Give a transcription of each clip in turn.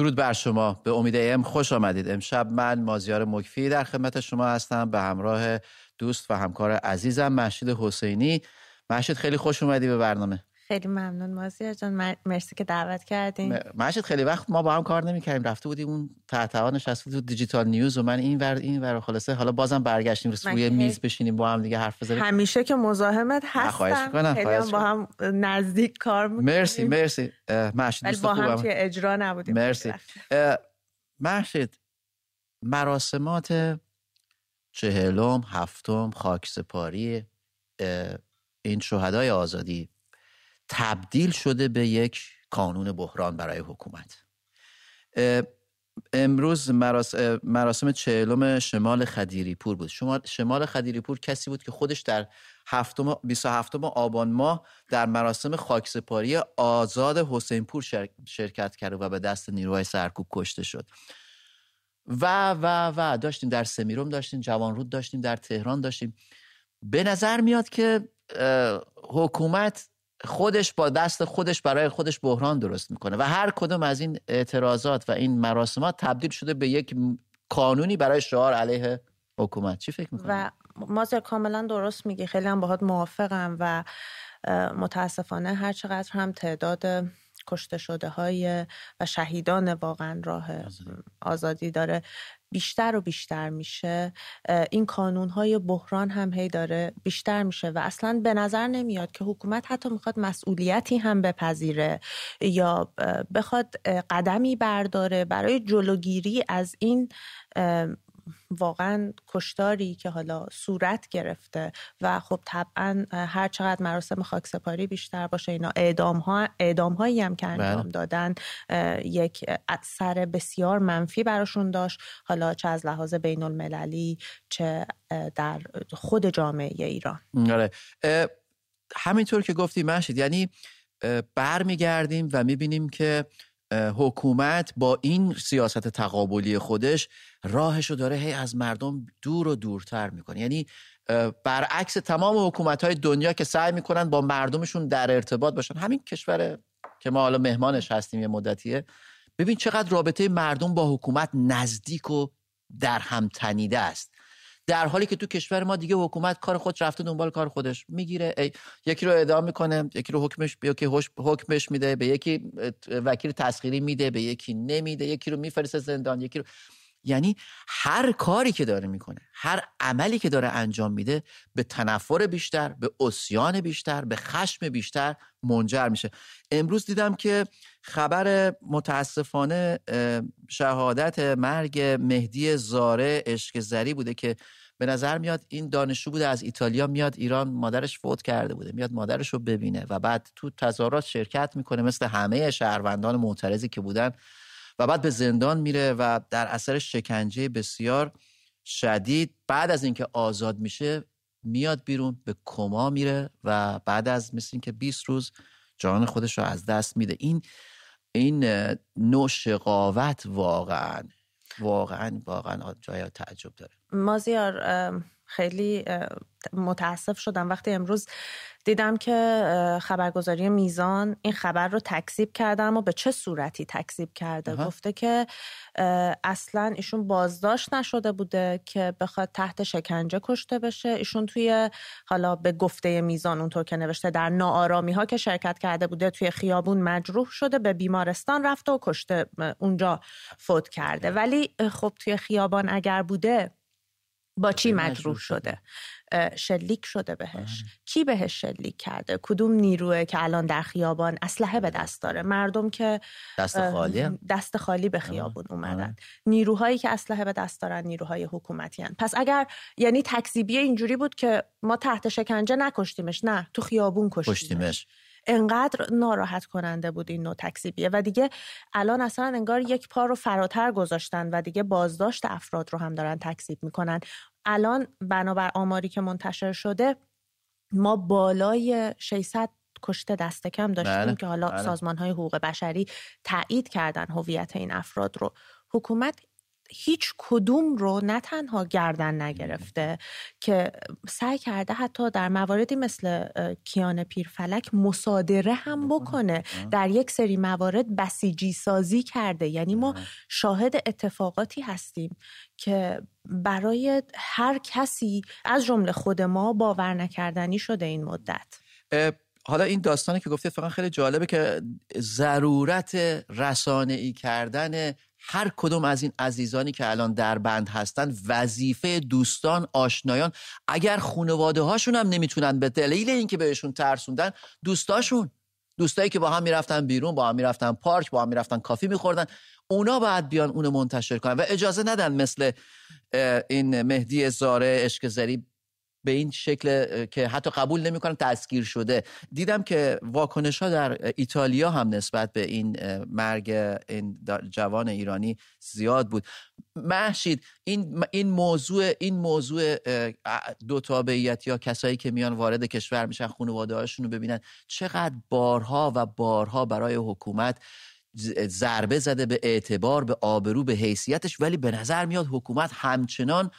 درود بر شما. به امید ایم خوش آمدید. امشب من مازیار مکفی در خدمت شما هستم به همراه دوست و همکار عزیزم محشید حسینی. محشید خیلی خوش اومدی به برنامه. خیلی ممنون مازیار جان. مرسی که دعوت کردین. محشید خیلی وقت ما با هم کار نمی‌کردیم. رفته بودیم اون تحتها نشسته تو دیجیتال نیوز و من این ور این ور خلاصه. حالا بازم برگشتیم روی میز بشینیم با هم دیگه حرف بزنیم. همیشه که مزاحمت هستم. خیلی هم با هم نزدیک کار می‌کنیم. مرسی مرسی. محشید با هم توی اجرا نبودیم. مرسی. محشید مراسمات چهلم هفتم خاکسپاری این شهدای آزادی. تبدیل شده به یک کانون بحران برای حکومت. امروز مراسم چهلم شمال خدیری پور بود. شما شمال خدیری پور کسی بود که خودش در هفتم 27 آبان ماه در مراسم خاکسپاری آزاد حسین پور شرکت کرد و به دست نیروهای سرکوب کشته شد. و و و داشتیم در سمیروم داشتیم جوانرود داشتیم در تهران داشتیم. به نظر میاد که حکومت خودش با دست خودش برای خودش بحران درست می‌کنه و هر کدوم از این اعتراضات و این مراسمات تبدیل شده به یک قانونی برای شعار علیه حکومت. چی فکر می‌کنی؟ و مازر کاملا درست میگی. خیلی هم باهات موافقم و متاسفانه هر چقدر هم تعداد کشته شده های و شهیدان واقعا راه آزادی داره بیشتر و بیشتر میشه این کانون های بحران هم هی داره بیشتر میشه و اصلا به نظر نمیاد که حکومت حتی می‌خواد مسئولیتی هم بپذیره یا بخواد قدمی برداره برای جلوگیری از این واقعا کشتاری که حالا صورت گرفته و خب طبعا هر چقدر مراسم خاکسپاری بیشتر باشه اینا اعدام, ها اعدام هایی هم که انجام بله. دادن یک اثر بسیار منفی براشون داشت. حالا چه از لحاظ بین المللی چه در خود جامعه ایران. آره. همینطور که گفتی مشید یعنی برمیگردیم و می‌بینیم که حکومت با این سیاست تقابلی خودش راهشو داره هی از مردم دور و دورتر می‌کنه. یعنی برعکس تمام حکومت های دنیا که سعی می‌کنن با مردمشون در ارتباط باشن. همین کشور که ما حالا مهمانش هستیم یه مدتیه. ببین چقدر رابطه مردم با حکومت نزدیک و در هم تنیده است. در حالی که تو کشور ما دیگه حکومت کار خود رفته دنبال کار خودش می‌گیره. یکی رو اعدام می‌کنه یکی رو حکمش یکی حکمش میده به یکی وکیل تسخیری میده به یکی نمیده یکی رو میفرسته زندان یکی رو یعنی هر کاری که داره می‌کنه هر عملی که داره انجام میده به تنفر بیشتر به اسیان بیشتر به خشم بیشتر منجر میشه. امروز دیدم که خبر متاسفانه شهادت مرگ مهدی زاره عشق زری بوده که به نظر میاد این دانشجو بوده از ایتالیا میاد ایران مادرش فوت کرده بوده میاد مادرش رو ببینه و بعد تو تظاهرات شرکت می‌کنه مثل همه شهروندان معترضی که بودن. و بعد به زندان میره و در اثر شکنجه بسیار شدید بعد از اینکه آزاد میشه میاد بیرون به کما میره و بعد از مثل اینکه 20 روز جان خودش رو از دست میده. این این نوع شقاوت واقعا واقعا واقعا جای تعجب داره. مازیار خیلی متاسف شدم. وقتی امروز دیدم که خبرگزاری میزان این خبر رو تکذیب کرده اما به چه صورتی تکذیب کرده؟ گفته که اصلا ایشون بازداشت نشده بوده که بخواد تحت شکنجه کشته بشه. ایشون توی حالا به گفته میزان اونطور که نوشته در ناآرامی ها که شرکت کرده بوده توی خیابون مجروح شده به بیمارستان رفته و کشته اونجا فوت کرده. ولی خب توی خیابان اگر بوده با چی مجروح شده؟ شلیک شده بهش. بله. کی بهش شلیک کرده؟ کدوم نیروه که الان در خیابان اسلحه به دست داره؟ مردم که دست خالی دست خالی به خیابون اومدن. نیروهایی که اسلحه به دست دارن نیروهای حکومتی هن. پس اگر یعنی تکذیبی اینجوری بود که ما تحت شکنجه نکشتیمش. نه تو خیابون کشتیمش. انقدر ناراحت کننده بود این نوع تکذیبیه. و دیگه الان اصلا انگار یک پا رو فراتر گذاشتن و دیگه بازداشت افراد رو هم دارن تکذیب می‌کنن. الان بنابر آماری که منتشر شده ما بالای 600 کشته دست کم داشتیم بله، که حالا بله. سازمان های حقوق بشری تایید کردن هویت این افراد رو حکومت هیچ کدوم رو نه تنها گردن نگرفته که سعی کرده حتی در مواردی مثل کیان پیرفلک مصادره هم بکنه. در یک سری موارد بسیجی سازی کرده. یعنی ما شاهد اتفاقاتی هستیم که برای هر کسی از جمله خود ما باور نکردنی شده این مدت. حالا این داستانی که گفته فقط خیلی جالبه که ضرورت رسانه ای کردن هر کدوم از این عزیزانی که الان در بند هستن وظیفه دوستان آشنایان اگر خانواده هاشون هم نمی‌تونن به دلیل اینکه بهشون ترسوندن دوستاشون دوستایی که با هم می‌رفتن بیرون با هم می‌رفتن پارک با هم می‌رفتن کافی میخوردن اونا باید بیان اونو منتشر کنن. و اجازه ندن مثل این مهدی زاره اشک زری به این شکل که حتی قبول نمی‌کنن تسکیر شده. دیدم که واکنش ها در ایتالیا هم نسبت به این مرگ این جوان ایرانی زیاد بود. محشید این این موضوع این موضوع دو تابعیت یا کسایی که میان وارد کشور میشن خانواده هاشون رو ببینن چقدر بارها و بارها برای حکومت ضربه زده به اعتبار به آبرو به حیثیتش ولی به نظر میاد حکومت همچنان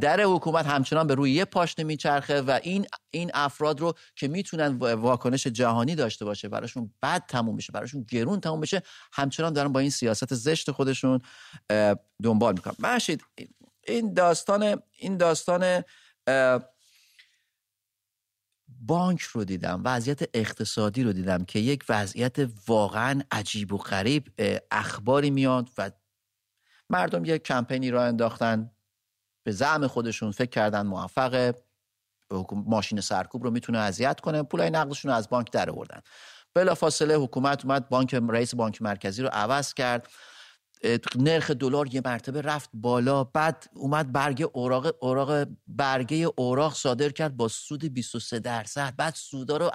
در حکومت همچنان به روی یه پاشنه میچرخه و این این افراد رو که می‌تونن واکنش جهانی داشته باشه براشون بد تموم بشه براشون گرون تموم بشه همچنان دارن با این سیاست زشت خودشون دنبال می‌کنن. محشید این داستان این داستان بانک رو دیدم وضعیت اقتصادی رو دیدم که یک وضعیت واقعا عجیب و غریب اخباری میاد و مردم یک کمپینی را انداختن. به زعم خودشون فکر کردن موفقه. ماشین سرکوب رو می‌تونه اذیت کنه پولای نقدشون رو از بانک در آوردن. بلافاصله حکومت اومد بانک رئیس بانک مرکزی رو عوض کرد. نرخ دلار یه مرتبه رفت بالا بعد اومد برگه اوراق اوراق برگه اوراق صادر کرد با سود 23 درصد. بعد سودا رو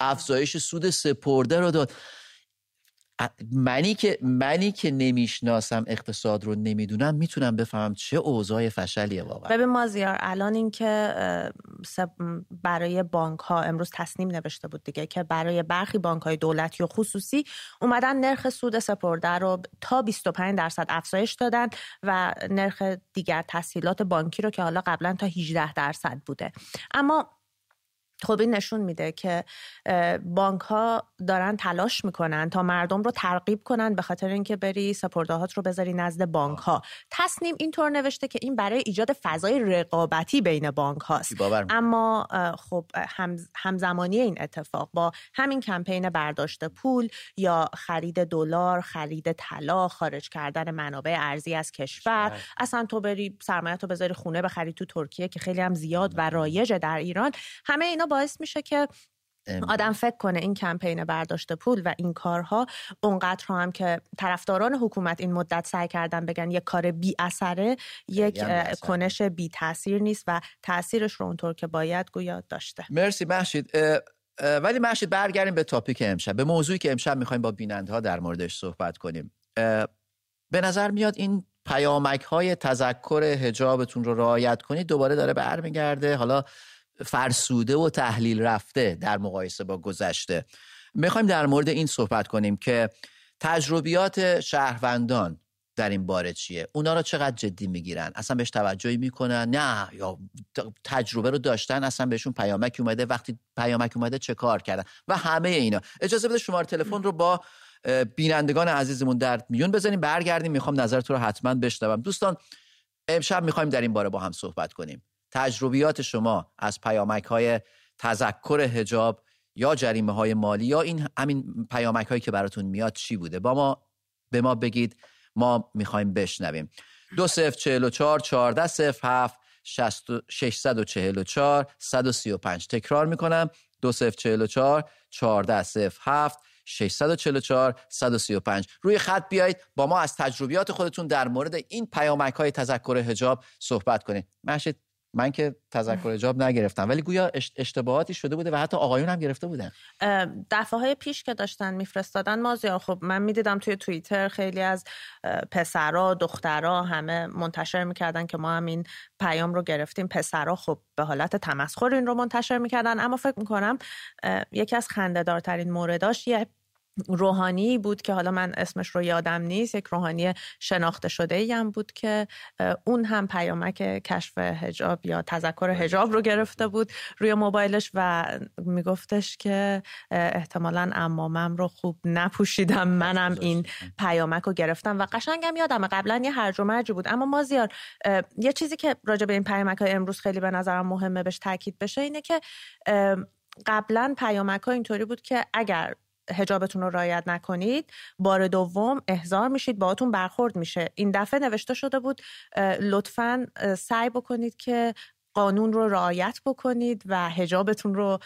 افزایش سود سپرده رو داد. منی که منی که نمی‌شناسم اقتصاد رو نمی‌دونم می‌تونم بفهمم چه اوضاع فشلیه واقعا. ببین مازیار الان اینکه برای بانک ها امروز تصنیم نوشته بود دیگه که برای برخی بانک های دولتی و خصوصی اومدن نرخ سود سپرده رو تا 25 درصد افزایش دادن و نرخ دیگر تسهیلات بانکی رو که حالا قبلا تا 18 درصد بوده. اما خب این نشون میده که بانک ها دارن تلاش می‌کنن تا مردم رو ترغیب کنن به خاطر اینکه بری سپردهات رو بذاری نزد بانک ها تصنیم اینطور نوشته که این برای ایجاد فضای رقابتی بین بانک هاست اما خب هم، همزمانی این اتفاق با همین کمپین برداشت پول یا خرید دلار خرید طلا خارج کردن منابع ارزی از کشور. اصلا تو بری سرمایه تو بذاری خونه بخری تو ترکیه که خیلی هم زیاد و رایجه در ایران. همه اینا باعث میشه که آدم فکر کنه این کمپین برداشت پول و این کارها اونقدر هم که طرفداران حکومت این مدت سعی کردن بگن یک کار بی اثره یک کنش بی تاثیر نیست و تاثیرش رو اونطور که باید گویا داشته. مرسی محشید ولی محشید برگردیم به تاپیک امشب. به موضوعی که امشب می‌خوایم با بیننده ها در موردش صحبت کنیم. به نظر میاد این پیامک های تذکر هجابتون رو رعایت کنید دوباره داره برمیگرده. حالا فرسوده و تحلیل رفته در مقایسه با گذشته. می‌خوایم در مورد این صحبت کنیم که تجربیات شهروندان در این باره چیه؟ اونا رو چقدر جدی می‌گیرن؟ اصلا بهش توجهی می‌کنن؟ نه یا تجربه رو داشتن اصلا بهشون پیامک اومده؟ وقتی پیامک اومده چه کار کردن؟ و همه اینا. اجازه بده شماره تلفن رو با بینندگان عزیزمون در میون بزنیم برگردیم. می‌خوام نظرتون رو حتما بشنوم. دوستان امشب می‌خوایم در این باره با هم صحبت کنیم. تجربیات شما از پیامک های تذکر هجاب یا جریمه های مالی یا این همین پیامک هایی که براتون میاد چی بوده؟ با ما به ما بگید. ما می‌خوایم بشنویم. دو صفر چهل و چار چارده صفر هفت ششصد و چهل و چار صد و سی و پنج. تکرار می‌کنم. دو صفر چهل و چار چارده صفر هفت 644 135 روی خط بیایید. با ما از تجربیات خودتون در مورد این پیامک های تذکر هجاب صحبت کنید. محشید من که تذکر اجاب نگرفتم ولی گویا اشتباهاتی شده بوده و حتی آقایون هم گرفته بودن. دفعه های پیش که داشتن میفرستادن مازیار خب من می‌دیدم توی توییتر خیلی از پسرا دخترا همه منتشر می‌کردن که ما هم این پیام رو گرفتیم. پسرا خب به حالت تمسخر این رو منتشر می‌کردن. اما فکر می‌کنم یکی از خندهدارترین مورداش یه روحانی بود که حالا من اسمش رو یادم نیست یک روحانی شناخته شده ای هم بود که اون هم پیامک کشف هجاب یا تذکر هجاب رو گرفته بود روی موبایلش و میگفتش که احتمالا امامم رو خوب نپوشیدم منم این پیامک رو گرفتم و قشنگم یادم قبلا یه هرج و مرجی بود. اما مازیار یه چیزی که راجع به این پیامک های امروز خیلی به نظرم مهمه بهش تاکید بشه اینه که قبلا پیامک ها اینطوری بود که اگر هجابتون رو رایت نکنید بار دوم احضار میشید باهاتون برخورد میشه. این دفعه نوشته شده بود لطفا سعی بکنید که قانون رو رعایت بکنید و هجابتون رو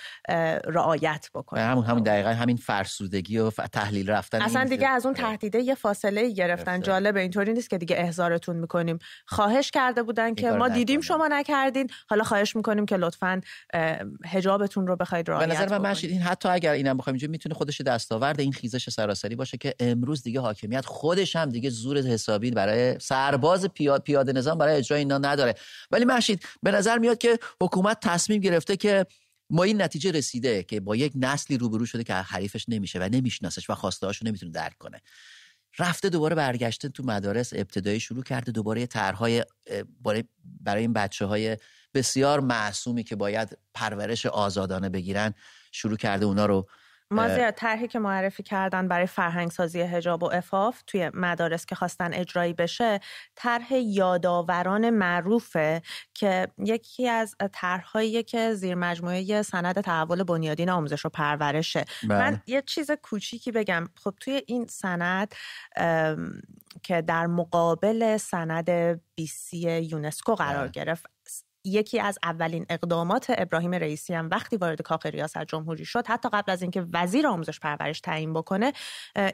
رعایت بکنید. همون همون دقیقا همین فرسودگی و تحلیل رفتن اصلا دیگه از اون تهدیده یه فاصله ای گرفتن. جالب اینطوری نیست که دیگه احضارتون می‌کنیم. خواهش کرده بودن که ما دیدیم شما نکردین. حالا خواهش می‌کنیم که لطفا هجابتون رو بخواید رعایت به نظر من این حتی اگر اینم بخوایم اینجا می‌تونه خودش دستاورد این خیزش سراسری باشه که امروز دیگه حاکمیت خودش هم دیگه زور حسابی برای سرباز پیاده نظام برای اجرای اینا نداره. ولی مشید به نظر میاد که حکومت تصمیم گرفته که ما این نتیجه رسیده که با یک نسلی روبرو شده که حریفش نمیشه و نمیشناسش و خواسته هاشو نمی‌تونه درک کنه. رفته دوباره برگشته تو مدارس ابتدایی شروع کرده دوباره طرحهای برای این بچه های بسیار معصومی که باید پرورش آزادانه بگیرن شروع کرده اونا رو مازیار طرحی که معرفی کردن برای فرهنگسازی هجاب و افاف توی مدارس که خواستن اجرایی بشه طرح یادآوران معروفه که یکی از طرحهایی که زیر مجموعه سند تحول بنیادین آموزش و پرورشه بله. من یه چیز کوچیکی بگم خب توی این سند که در مقابل سند بیسی یونسکو قرار بله. گرفت یکی از اولین اقدامات ابراهیم رئیسی هم وقتی وارد کاخ ریاست جمهوری شد حتی قبل از اینکه وزیر آموزش پرورش تعیین بکنه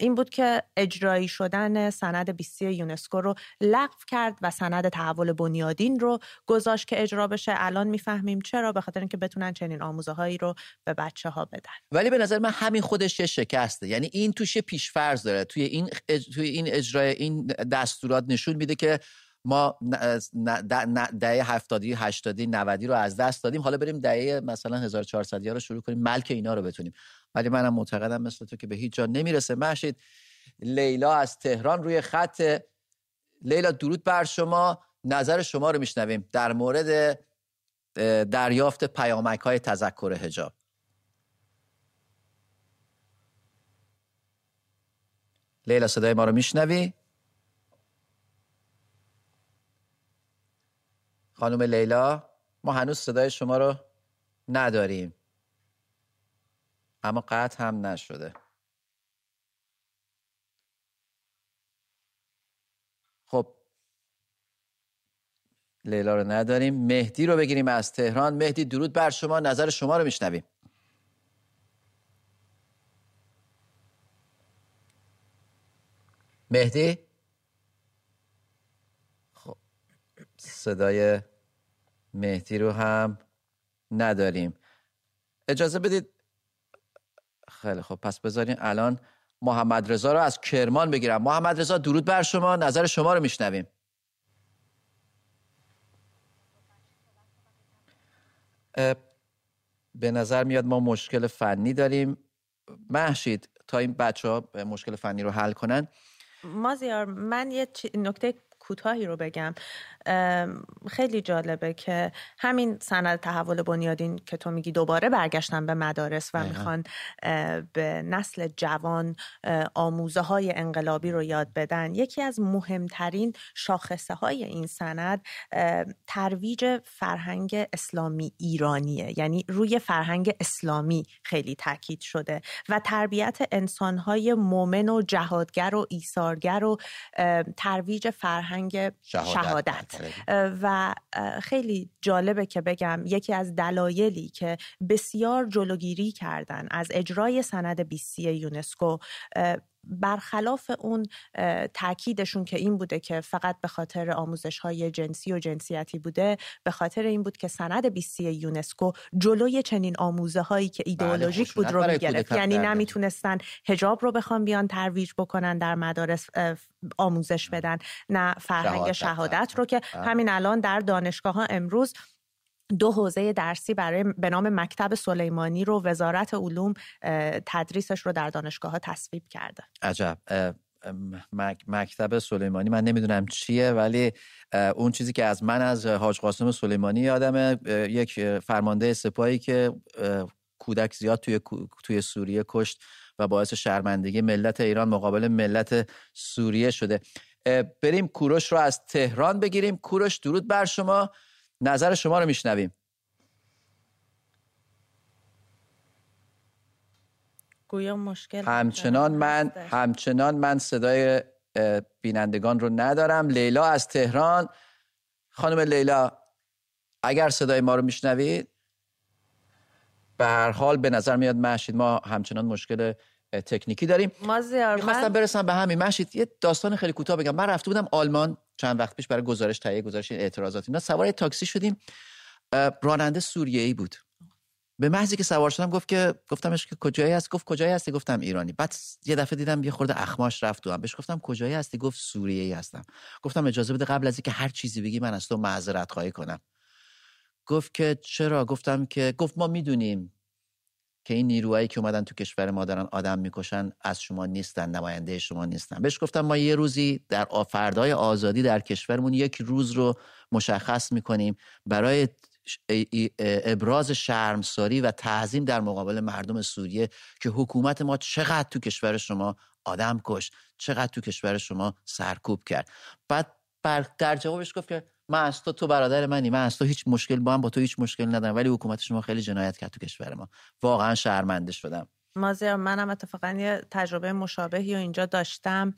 این بود که اجرایی شدن سند بیستی یونسکو رو لغو کرد و سند تحول بنیادین رو گذاشت که اجرا بشه. الان می‌فهمیم چرا به خاطر اینکه بتونن چنین آموزه هایی رو به بچه ها بدن. ولی به نظر من همین خودش یه شکسته. یعنی این توش پیشفرض داره. توی این توی این اجرای این دستورات نشون میده که ما دهه هفتادی هشتادی نودی رو از دست دادیم. حالا بریم دهه مثلا 1400 رو شروع کنیم ملک اینا رو بتونیم. ولی منم معتقدم مثل تو که به هیچ جا نمی‌رسه. محشید لیلا از تهران روی خط. لیلا درود بر شما. نظر شما رو میشنویم. در مورد دریافت پیامک های تذکر هجاب لیلا صدای ما رو میشنوی؟ خانم لیلا ما هنوز صدای شما رو نداریم. اما قطع هم نشده. خب لیلا رو نداریم. مهدی رو بگیریم از تهران. مهدی درود بر شما. نظر شما رو میشنویم. مهدی؟ خب صدای مهدی رو هم نداریم. اجازه بدید؟ خیلی خب پس بذارین الان محمد رضا رو از کرمان بگیرم. محمد رضا درود بر شما. نظر شما رو میشنویم. به نظر میاد ما مشکل فنی داریم. محشید تا این بچه ها مشکل فنی رو حل کنن. مازیار من یه نکته کوتاهی رو بگم. خیلی جالبه که همین سند تحول بنیادین که تو میگی دوباره برگشتن به مدارس و می‌خوان به نسل جوان آموزه های انقلابی رو یاد بدن. یکی از مهمترین شاخصه های این سند ترویج فرهنگ اسلامی ایرانیه. یعنی روی فرهنگ اسلامی خیلی تاکید شده و تربیت انسانهای مؤمن و جهادگر و ایثارگر و ترویج فرهنگ شهادت, شهادت. و خیلی جالبه که بگم یکی از دلایلی که بسیار جلوگیری کردن از اجرای سند بیسی یونسکو برخلاف اون تاکیدشون که این بوده که فقط به خاطر آموزش های جنسی و جنسیتی بوده به خاطر این بود که سند بیسی یونسکو جلوی چنین آموزه هایی که بله، ایدئولوژیک بود رو می‌گرفت. یعنی نمی‌تونستن هجاب رو بخوان بیان ترویج بکنن در مدارس آموزش بدن نه فرهنگ شهادت, رو که. همین الان در دانشگاه ها امروز دو حوزه درسی برای به نام مکتب سلیمانی رو وزارت علوم تدریسش رو در دانشگاه ها تصویب کرده. عجب. مکتب سلیمانی من نمی‌دونم چیه ولی اون چیزی که از من از حاج قاسم سلیمانی یادمه یک فرمانده سپاهی که کودک زیاد توی توی سوریه کشت و باعث شرمندگی ملت ایران مقابل ملت سوریه شده. بریم کوروش رو از تهران بگیریم. کوروش درود بر شما. نظر شما رو میشنویم. گویا مشکل همچنان من همچنان من صدای بینندگان رو ندارم. لیلا از تهران. خانم لیلا اگر صدای ما رو میشنوید به هر حال به نظر میاد محشید ما همچنان مشکل تکنیکی داریم. مازیار من برسم به همین. محشید یه داستان خیلی کوتاه بگم. من رفته بودم آلمان چند وقت پیش برای گزارش تهیه گزارش اعتراضات اینا سوار تاکسی شدیم. راننده سوریه‌ای بود. به محضی که سوار شدم گفت که گفتمش که کجایی هست گفت کجایی هستی؟ گفتم ایرانی. بعد یه دفعه دیدم یه خورده اخماش رفت هم. بهش گفتم کجایی هستی؟ گفت سوریه هستم. گفتم اجازه بده قبل از اینکه هر چیزی بگی من از تو معذرت خواهی کنم. گفت که چرا؟ گفتم که گفت ما می‌دونیم که این نیروهایی که اومدن تو کشور ما دارن آدم می‌کشن از شما نیستن نماینده شما نیستن. بهش گفتم ما یه روزی در فردای آزادی در کشورمون یک روز رو مشخص می‌کنیم. برای ابراز شرمساری و تعظیم در مقابل مردم سوریه که حکومت ما چقدر تو کشور شما آدم کش چقدر تو کشور شما سرکوب کرد. بعد در جوابش گفت که من از تو تو برادر منی. من از تو هیچ مشکل با هم با تو هیچ مشکل ندارم. ولی حکومت شما خیلی جنایت کرد تو کشور ما. واقعا شرمنده شدم. مازیار منم اتفاقا یه تجربه مشابهی و اینجا داشتم.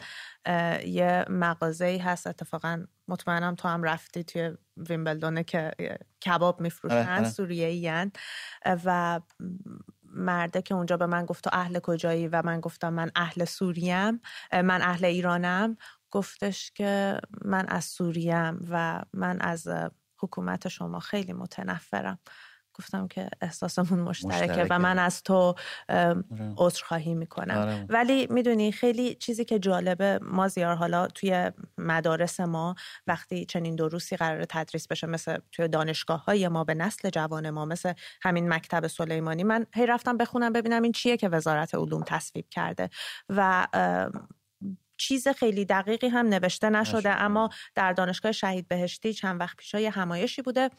یه مغازه هست. اتفاقا مطمئنم تو هم رفتی توی ویمبلدونه که کباب میفروشن آره، آره. سوریه و مرده که اونجا به من گفت تو اهل کجایی؟ و من گفتم من اهل سوریم من اهل ایرانم. گفتش که من از سوریم و من از حکومت شما خیلی متنفرم گفتم که احساسمون مشترکه, و من از تو آره. عذرخواهی می‌کنم آره. ولی می‌دونی خیلی چیزی که جالبه ما زیار حالا توی مدارس ما وقتی چنین دروسی قرار تدریس بشه مثل توی دانشگاه های ما به نسل جوان ما مثل همین مکتب سلیمانی من هی رفتم بخونم ببینم این چیه که وزارت علوم تصویب کرده و چیز خیلی دقیقی هم نوشته نشده اما در دانشگاه شهید بهشتی چند وقت پیش همایشی بوده.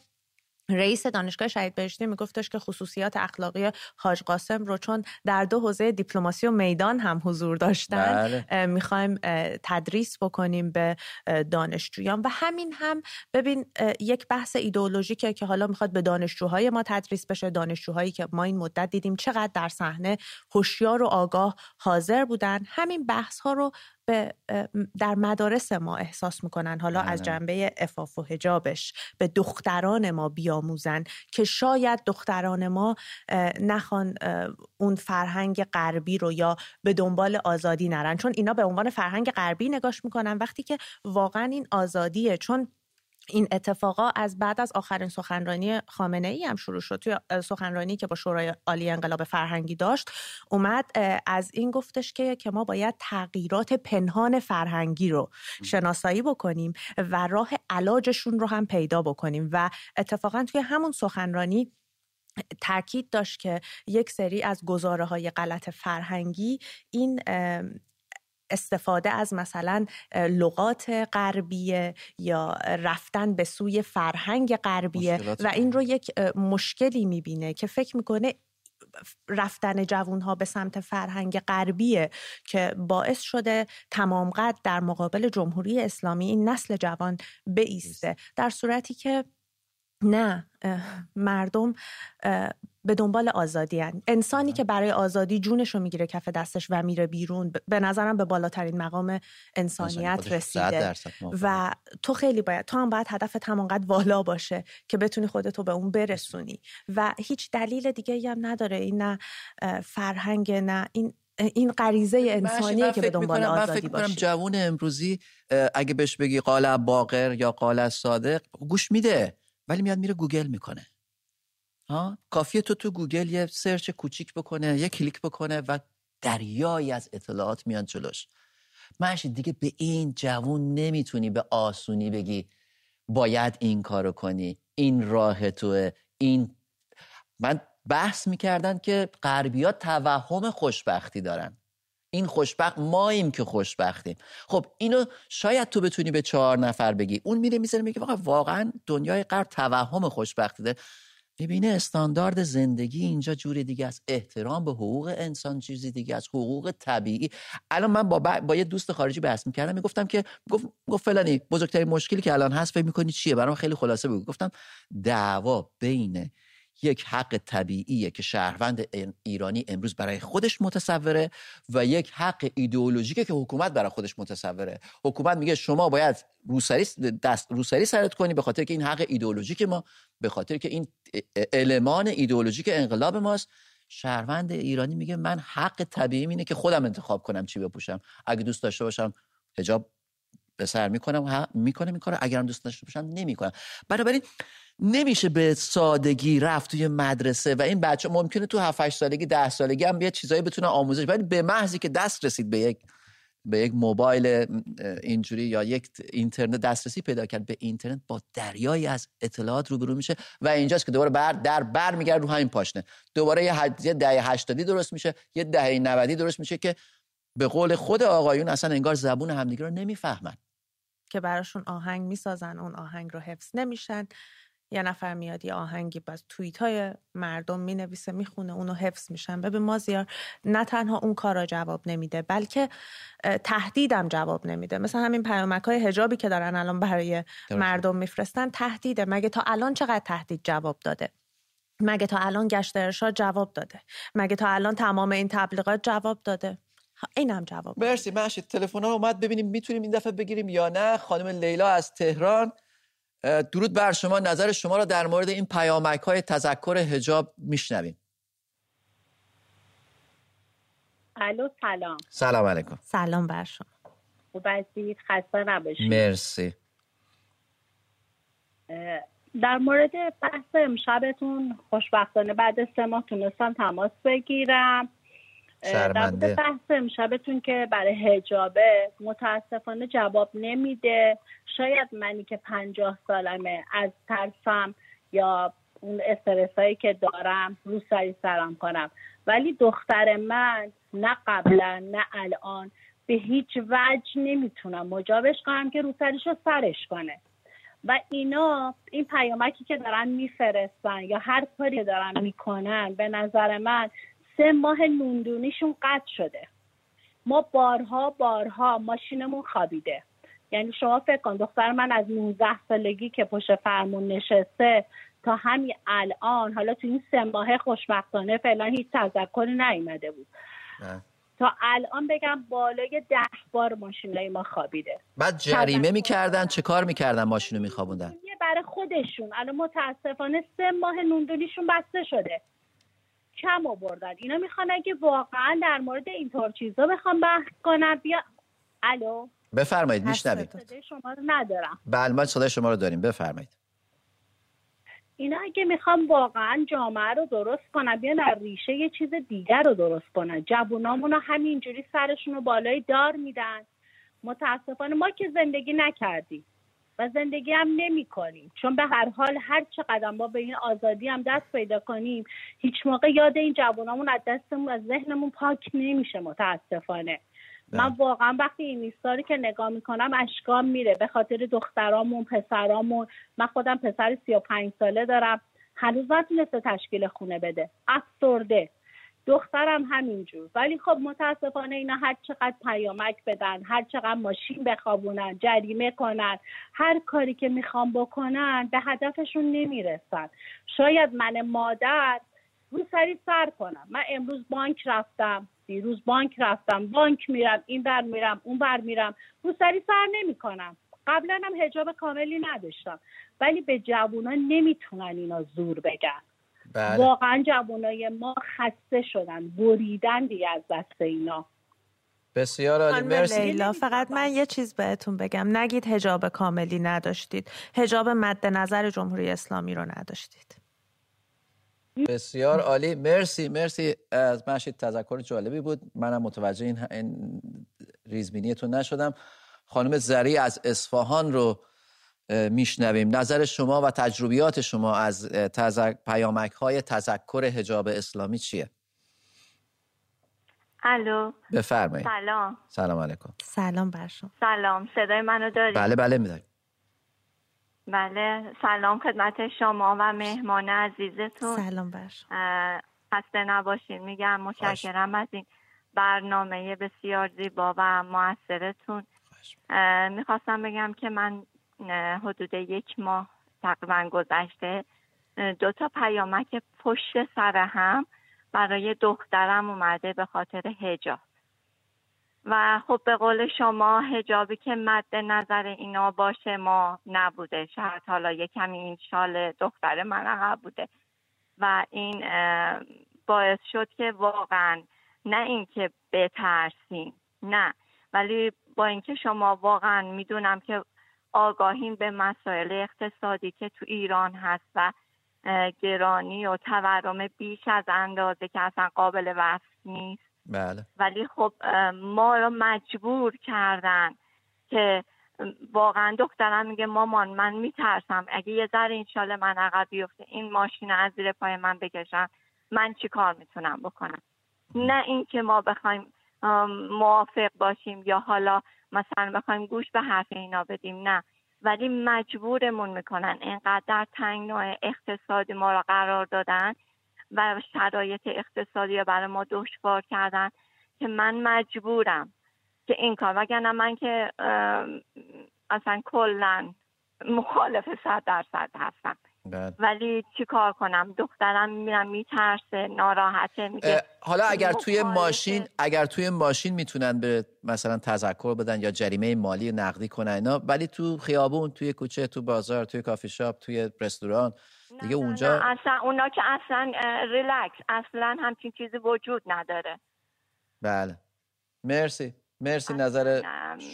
رئیس دانشگاه شهید بهشتی میگفتش که خصوصیات اخلاقی حاج قاسم رو چون در دو حوزه دیپلماسی و میدان هم حضور داشتن بله. می‌خوایم تدریس بکنیم به دانشجویان. و همین هم ببین یک بحث ایدئولوژیکه که حالا می‌خواد به دانشجوهای ما تدریس بشه. دانشجوهایی که ما این مدت دیدیم چقدر در صحنه هوشیار و آگاه حاضر بودن. همین بحث ها رو به در مدارس ما احساس می‌کنن. حالا از بله. جنبه افاف و هجابش به دختران ما بیاموزن که شاید دختران ما نخوان اون فرهنگ غربی رو یا به دنبال آزادی نرن. چون اینا به عنوان فرهنگ غربی نگاش می‌کنن. وقتی که واقعا این آزادیه. چون این اتفاقا از بعد از آخرین سخنرانی خامنه ای هم شروع شد. توی سخنرانی که با شورای عالی انقلاب فرهنگی داشت اومد از این گفتش که که ما باید تغییرات پنهان فرهنگی رو شناسایی بکنیم و راه علاجشون رو هم پیدا بکنیم. و اتفاقا توی همون سخنرانی تاکید داشت که یک سری از گزاره های غلط فرهنگی این استفاده از مثلا لغات غربیه یا رفتن به سوی فرهنگ غربیه و این رو یک مشکلی می‌بینه که فکر می‌کنه رفتن جوون ها به سمت فرهنگ غربیه که باعث شده تمام قد در مقابل جمهوری اسلامی این نسل جوان بیسته. در صورتی که نه مردم به دنبال آزادی هن. انسانی که برای آزادی جونش رو می‌گیره کف دستش و میره بیرون به نظرم به بالاترین مقام انسانیت رسیده. و تو خیلی باید تو هم باید هدف همانقدر والا باشه که بتونی خودتو به اون برسونی. و هیچ دلیل دیگه هم نداره. این نه فرهنگ نه این این غریزه انسانیه که به دنبال آزادی باشه. جوون امروزی اگه بهش بگی قال باقر یا قال صادق گوش میده. ولی میاد میره گوگل می‌کنه. ها؟ کافیه تو تو گوگل یه search کوچیک بکنه یه کلیک بکنه و دریایی از اطلاعات میان جلوش. منشی دیگه به این جوون نمی‌تونی به آسونی بگی باید این کارو کنی این راه توه این من بحث می‌کردن که غربیا توهم خوشبختی دارن. این خوشبخت ماییم که خوشبختیم. خب اینو شاید تو بتونی به چهار نفر بگی. اون میره می‌ذاره میگه واقعا دنیای غرب توهم خوشبختی داره. می‌بینه استاندارد زندگی اینجا جور دیگه است. احترام به حقوق انسان چیزی دیگه است. حقوق طبیعی. الان من با, با یه دوست خارجی بحث می‌کردم می‌گفتم که گفت گفت فلانی بزرگترین مشکلی که الان هست فکر می‌کنی چیه؟ برام خیلی خلاصه بگو. گفتم دعوا بین یک حق طبیعیه که شهروند ایرانی امروز برای خودش متصوره و یک حق ایدئولوژیکه که حکومت برای خودش متصوره. حکومت میگه شما باید روسری دست روسری سرت کنی به خاطر که این حق ایدئولوژیک ما به خاطر که این المان ایدئولوژیک انقلاب ماست. شهروند ایرانی میگه من حق طبیعی اینه که خودم انتخاب کنم چی بپوشم. اگه دوست داشته باشم حجاب به سر می‌کنم می‌کنم این کارو. اگرم دوست داشته باشم نمی‌کنم. بنابراین نمیشه به سادگی رفت توی مدرسه و این بچه ممکنه تو 7 سالگی 10 سالگی هم بیاد چیزایی بتونه آموزش ولی به محضی که دست رسید به یک به یک موبایل اینجوری یا یک اینترنت دسترسی پیدا کرد به اینترنت با دریایی از اطلاعات روبرو میشه و اینجاست که دوباره بر در بر میگرد رو همین پاشنه. دوباره یه, حد... یه دهه 80 درست میشه یه دهه 90 درست میشه که به قول خود آقایون اصلا انگار زبون همدیگه رو نمی‌فهمن. که براشون آهنگ می‌سازن اون آهنگ رو حفظ نمیشن. یه نفر میاد یه آهنگی باز توییت های مردم می‌نویسه می‌خونه اونو حفظ میشن. ببین مازیار نه تنها اون کارا جواب نمیده بلکه تهدیدم جواب نمیده. مثلا همین پیامک های هجابی که دارن الان برای مردم میفرستن تهدیده. مگه تا الان چقدر تهدید جواب داده؟ مگه تا الان گشت ارشاد جواب داده؟ مگه تا الان تمام این تبلیغات جواب داده؟ اینم جواب مرسی محشید تلفن ها اومد ببینیم می‌تونیم این دفعه بگیریم یا نه. خانم لیلا از تهران درود بر شما. نظر شما را در مورد این پیامک های تذکر هجاب میشنویم. الو سلام. سلام علیکم. سلام بر شما. خوب هستید؟ خسته نباشید. مرسی. در مورد بحث امشبتون خوشبختانه بعد سه ماه تونستم تماس بگیرم. شرمنده. بحث امشبتون که برای هجابه متاسفانه جواب نمیده. شاید منی که پنجاه سالمه از ترسم یا اون استرسایی که دارم رو سری سرم کنم. ولی دختر من نه قبلا نه الان به هیچ وجه نمی‌تونم مجابش کنم که رو رو سرش کنه. و اینا این پیامکی که دارن میفرستن یا هر کاری دارن می‌کنن به نظر من سه ماه نوندونیشون قطع شده. ما بارها بارها ماشینمون خوابیده. یعنی شما فکر کن دختر من از 19 سالگی که پشت فرمون نشسته تا همین الان حالا تو این سه ماه خوشبختانه فعلا هیچ تذکری نیومده بود. تا الان بگم بالای ده بار ماشینای ما خوابیده. بعد جریمه می‌کردن چه کار می‌کردن ماشینو میخوابوندن؟ یه برای خودشون. الان متاسفانه سه ماه نوندونیشون بسته شده. کم آوردن. اینا می‌خوان اگه واقعا در مورد اینطور چیزا بخوام بحث کنم بیا. الو؟ بفرمایید میشنوید. شما رو ندارم. بله ما صدای شما رو داریم. بفرمایید. اینا اگه می‌خوام واقعا جامعه رو درست کنن بیان در ریشه یه چیز دیگر رو درست کنن. جوونامون رو همینجوری سرشون رو بالای دار میدن. متاسفانه ما که زندگی نکردیم. و زندگی هم نمی کنیم. چون به هر حال هر چقدر ما به این آزادی هم دست پیدا کنیم هیچ موقع یاد این جوانامون از دستمون از ذهنمون پاک نمیشه متاسفانه. من بله. واقعا وقتی این نیستاری که نگاه می‌کنم اشکام میره به خاطر دخترامون پسرامون. من خودم پسر سی و پنج ساله دارم. هنوز نتونسته تشکیل خونه بده. افسرده. دخترم همینجور. ولی خب متاسفانه اینا هر چقدر پیامک بدن هر چقدر ماشین بخوابونن جریمه کنن هر کاری که می‌خوام بکنن به هدفشون نمی‌رسن. شاید من مادر رو سری سر کنم. من امروز بانک رفتم دیروز بانک رفتم بانک میرم این بر میرم اون بر میرم. رو سری سر نمی‌کنم. قبلا هم هجاب کاملی نداشتم. ولی به جوونا نمی‌تونن اینا زور بگن. بله. واقعا جوانای ما خسته شدن بریدن دیگه از دست اینا. بسیار عالی. مرسی. لیلا فقط من یه چیز بهتون بگم. نگید هجاب کاملی نداشتید. هجاب مد نظر جمهوری اسلامی رو نداشتید. بسیار عالی. مرسی مرسی. از مشید تذکر جالبی بود. منم متوجه این, این ریزبینیتون نشدم. خانم زری از اصفهان رو میشنویم. نظر شما و تجربیات شما از تزک... پیامک های تذکر هجاب اسلامی چیه؟ الو. بفرمایید. سلام. سلام علیکم. سلام بر شما. سلام. صدای منو دارید؟ بله بله میداریم بله. سلام خدمت شما و مهمان عزیزتون. سلام بر شما. خسته نباشین. میگم متشکرم از این برنامه بسیار زیبا و موثرتون می‌خواستم بگم که من حدود یک ماه تقریبا گذشته. دو تا پیامک پشت سر هم برای دخترم اومده به خاطر هجاب و خب به قول شما هجابی که مد نظر اینا باشه ما نبوده. شاید حالا یه کمی این شال دختر من عقب بوده. و این باعث شد که واقعا نه اینکه بترسیم نه. ولی با اینکه شما واقعا می‌دونم که آگاهیم به مسائل اقتصادی که تو ایران هست و گرانی و تورم بیش از اندازه که اصلا قابل وصف نیست. بله. ولی خب ما رو مجبور کردن که واقعا دخترم میگه مامان من میترسم. اگه یه ذره این شال من عقب بیفته این ماشین از زیر پای من بکشن من چی کار می‌تونم بکنم؟ نه اینکه ما بخوایم موافق باشیم یا حالا مثلا بخوایم گوش به حرف اینا بدیم نه. ولی مجبورمون می‌کنن اینقدر در تنگ نوع اقتصادی ما را قرار دادن و شرایط اقتصادی برای ما دشوار کردن که من مجبورم که این کار. وگرنه من که اصلا کلا مخالف صد درصد هستم. بله. ولی چی کار کنم؟ دخترم میرم میترسه ناراحته میگه حالا اگر توی ماشین اگر توی ماشین می‌تونن به مثلا تذکر بدن یا جریمه مالی نقدی کنن اینا ولی تو خیابون توی کوچه تو بازار توی کافی شاپ توی رستوران دیگه اونجا نه اصلا اونا که اصلا ریلکس اصلا همچین چیزی وجود نداره. بله. مرسی. مرسی نظر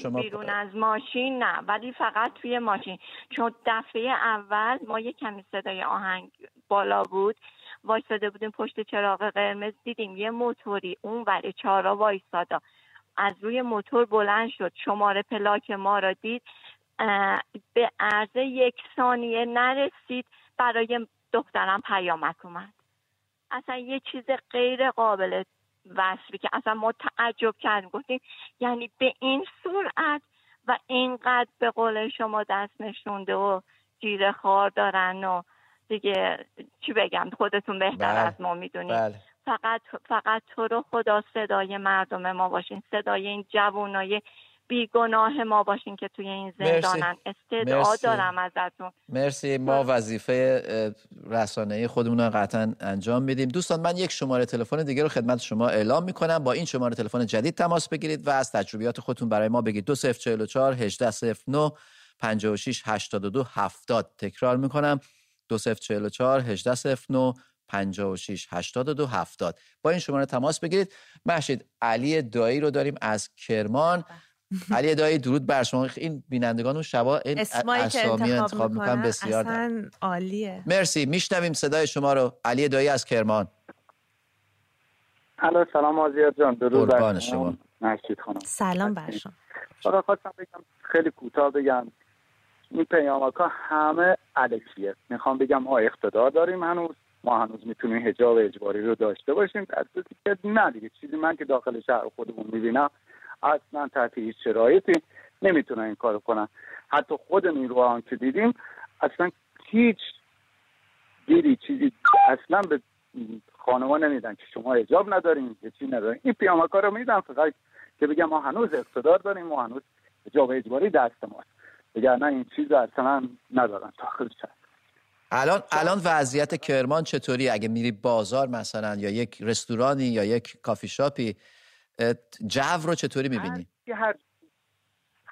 شما بیرون از ماشین نه ولی فقط توی ماشین. چون دفعه اول ما یه کمی صدای آهنگ بالا بود. وایستاده بودیم پشت چراغ قرمز دیدیم یه موتوری اون ولی چارا وایستادا از روی موتور بلند شد. شماره پلاک ما را دید. به عرض یک ثانیه نرسید. برای دخترم پیامک اومد. اصلا یه چیز غیر قابل وصفی که اصلا ما تعجب کردیم گفتیم یعنی به این سرعت و اینقدر به قول شما دست نشونده و جیره خار دارن و دیگه چی بگم خودتون بهتر بله. از ما می‌دونید بله. فقط فقط تو رو خدا صدای مردم ما باشین صدای این جوانای بیگناه ما باشین که توی این زندانن استدعا دارم ازتون. مرسی. ما وظیفه رسانه خودمون رو قطعا انجام میدیم. دوستان من یک شماره تلفن دیگه رو خدمت شما اعلام می‌کنم. با این شماره تلفن جدید تماس بگیرید و از تجربیات خودتون برای ما بگید. 2044 1809 56 82 70 تکرار می‌کنم. 2044 1809 56 82 70 با این شماره تماس بگیرید. محشید علی دایی رو داریم از کرمان. علی دایی درود بر شما. این بینندگان اون شبا این اسامی انتخاب می‌کنن بسیار اصلا عالیه. مرسی. میشنویم صدای شما رو. علی دایی از کرمان. الو سلام آزیاد جان. درود بر شما. خانم. سلام بر شما. حالا خواستم بگم خیلی کوتاه بگم. این پیامک ها همه علکیه می‌خوام بگم ما اقتدار داریم هنوز. ما هنوز می‌تونیم هجاب اجباری رو داشته باشیم. در که نه دیگه. چیزی من که داخل شهر خودمون می‌بینم اصلا تحت هیچ شرایطی نمی‌تونن این کارو کنن. حتی خود نیروهان که دیدیم اصلا هیچ دیدی چیزی اصلا به خانما نمیدن که شما اجاب ندارین که چی ندارین. این پیامکا رو میدن فقط که بگم ما هنوز اقتدار داریم ما هنوز اجاب اجباری دست ماست. نه این چیز اصلا ندارن. داخل الان الان وضعیت کرمان چطوری؟ اگه میری بازار مثلا یا یک رستورانی یا یک کافی شاپی جو رو چطوری می‌بینی؟ هر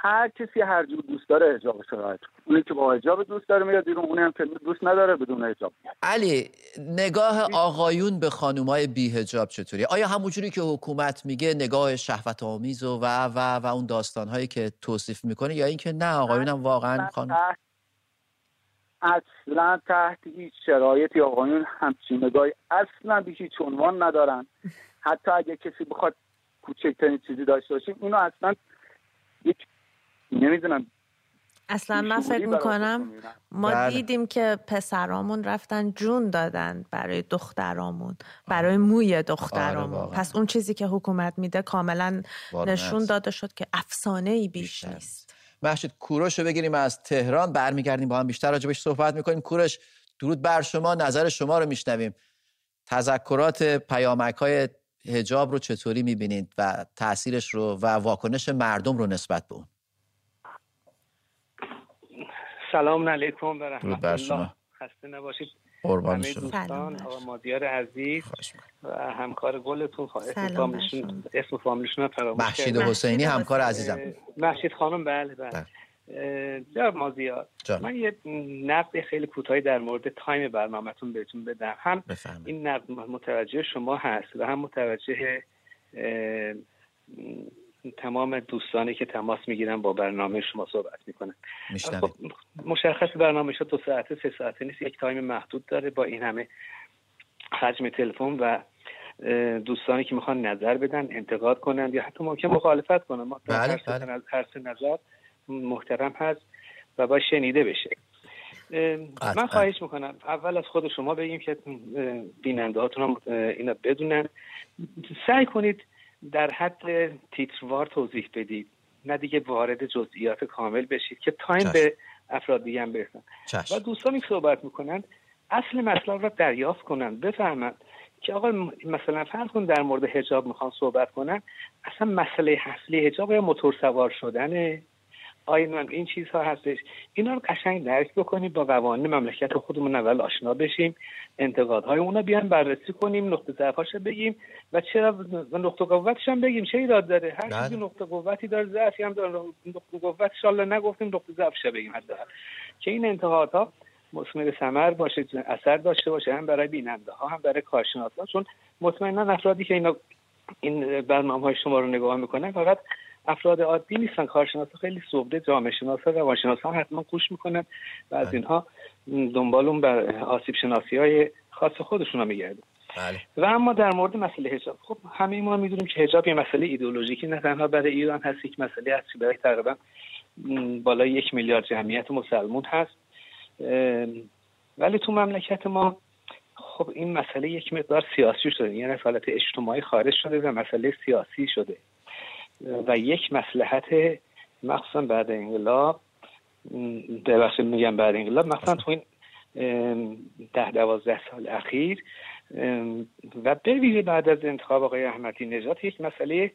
هر کسی هر جور دوست داره حجاب شرایط. اونی که با حجاب دوست داره میاد بیرون اونی هم که دوست نداره بدون حجاب. علی نگاه آقایون به خانومای بی حجاب چطوری؟ آیا همونجوری که حکومت میگه نگاه شهوت آمیز و و و, و اون داستانهایی که توصیف می‌کنه یا اینکه نه آقایون هم واقعا خانم اصلا تحت هیچ شرایطی آقایون همچین نگاهی اصلا به هیچ عنوان ندارن. حتی اگه کسی بخواد کوچکترین چیزی داشته باشیم اینو اصلا یک نمی‌دونم. اصلا من فکر می‌کنم ما بله. دیدیم که پسرامون رفتن جون دادن برای دخترامون برای موی دخترامون. آره پس اون چیزی که حکومت میده کاملا نشون داده شد که افسانه ای بیش نیست. محشید کوروش رو بگیریم از تهران. برمیگردیم با هم بیشتر راجبش صحبت می‌کنیم. کوروش درود بر شما. نظر شما رو میشنویم. تذکرات پیامک های هجاب رو چطوری می‌بینید و تاثیرش رو و واکنش مردم رو نسبت به اون؟ سلام علیکم و رحمت الله. خسته نباشید. قربان دوستان آقا مادیار عزیز و همکار گلتون. اسم فامیلشون اسم فامیلشون فراموش محشید حسینی همکار عزیزم. محشید خانم بله بله, بله. جناب مازیار. من یه نقد خیلی کوتاهی در مورد تایم برنامهتون بهتون بدم. هم این نقد متوجه شما هست و هم متوجه تمام دوستانی که تماس می‌گیرن با برنامه شما صحبت می‌کنن. خب مشخص برنامه شد دو ساعته سه ساعته نیست. یک تایم محدود داره با این همه حجم تلفن و دوستانی که می‌خوان نظر بدن انتقاد کنن یا حتی ممکن مخالفت کنن. ما بله، بله. هر سه نظر محترم هست و باید شنیده بشه. من خواهش می‌کنم اول از خود شما بگیم که بیننده هاتون هم اینا بدونن. سعی کنید در حد تیتروار توضیح بدید نه دیگه وارد جزئیات کامل بشید که تایم به افراد دیگه هم برسن. و دوستانی که صحبت می‌کنن اصل مطلب را دریافت کنن بفهمن که آقا مثلا فرض کن در مورد حجاب می‌خوان صحبت کنن اصلا مسئله اصلی حجاب یا موتور سوار شدنه؟ آیا این چیزها هستش. اینا رو قشنگ درک بکنیم با قوانین مملکت خودمون اول آشنا بشیم انتقادهای اونا بیان بررسی کنیم نقطه ضعفاش بگیم و چرا نقطه قوتش هم بگیم چه ایراد داره؟ هر چیزی بله. نقطه قوتی داره ضعفی هم داره. نقطه قوتش الله نگفتیم نقطه ضعفش بگیم حتی که این انتقادها مثمر ثمر باشه اثر داشته باشه هم برای بیننده ها هم برای کارشناسا چون مطمئنا افرادی که اینا این برنامه های شما رو نگاه می‌کنن فقط افراد عادی نیستن کارشناسا خیلی صبده جامعه شناسا روانشناسا حتما گوش می‌کنن و از بله. اینها دنبال اون بر آسیب شناسی های خاص خودشون میگردن بله. و اما در مورد مسئله حجاب خب همه ما می‌دونیم که حجاب یه مسئله ایدئولوژیکی نه تنها برای ایران هست یک مسئله هست برای تقریبا بالای یک میلیارد جمعیت مسلمون هست ولی تو مملکت ما خب این مسئله یک مقدار سیاسی شده یعنی حالت اجتماعی خارج شده و مسئله سیاسی شده و یک مسلحت مخصوصا بعد انقلاب ببخشید میگم بعد انقلاب مثلا تو این ده دوازده سال اخیر. و به بعد از انتخاب آقای احمدی نژاد یک مسئله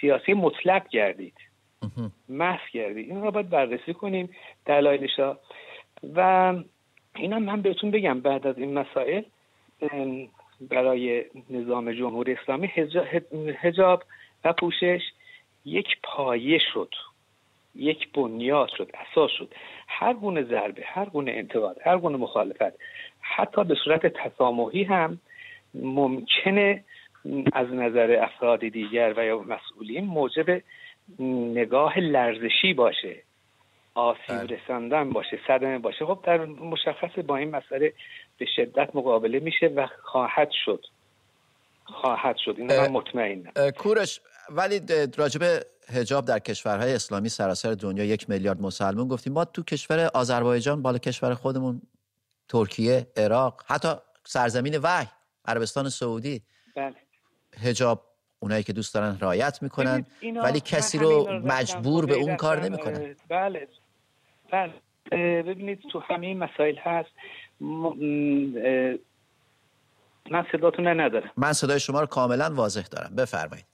سیاسی مطلق گردید. محض گردید. این را باید بررسی کنیم دلایلش و اینا من بهتون بگم بعد از این مسائل برای نظام جمهوری اسلامی هجاب و پوشش یک پایه شد. یک بنیاد شد اساس شد. هر گونه ضربه هر گونه انتقاد هر گونه مخالفت حتی به صورت تسامحی هم ممکنه از نظر افراد دیگر و یا مسئولین موجب نگاه لرزشی باشه آسیب بله. رساندن باشه صدمه باشه. خب در مشخص با این مسئله به شدت مقابله میشه و خواهد شد. خواهد شد. این من مطمئنم. کورش ولی راجب هجاب در کشورهای اسلامی سراسر دنیا یک میلیارد مسلمون گفتیم. ما تو کشور آذربایجان بالا کشور خودمون ترکیه عراق حتی سرزمین وحی عربستان سعودی بله. هجاب اونایی که دوست دارن رایت می‌کنن. ولی کسی رو مجبور به اون کار نمی‌کنن. بله. بله. ببینید تو همه مسائل هست. من صداتون ندارم. من صدای شما رو کاملا واضح دارم. بفرمایید.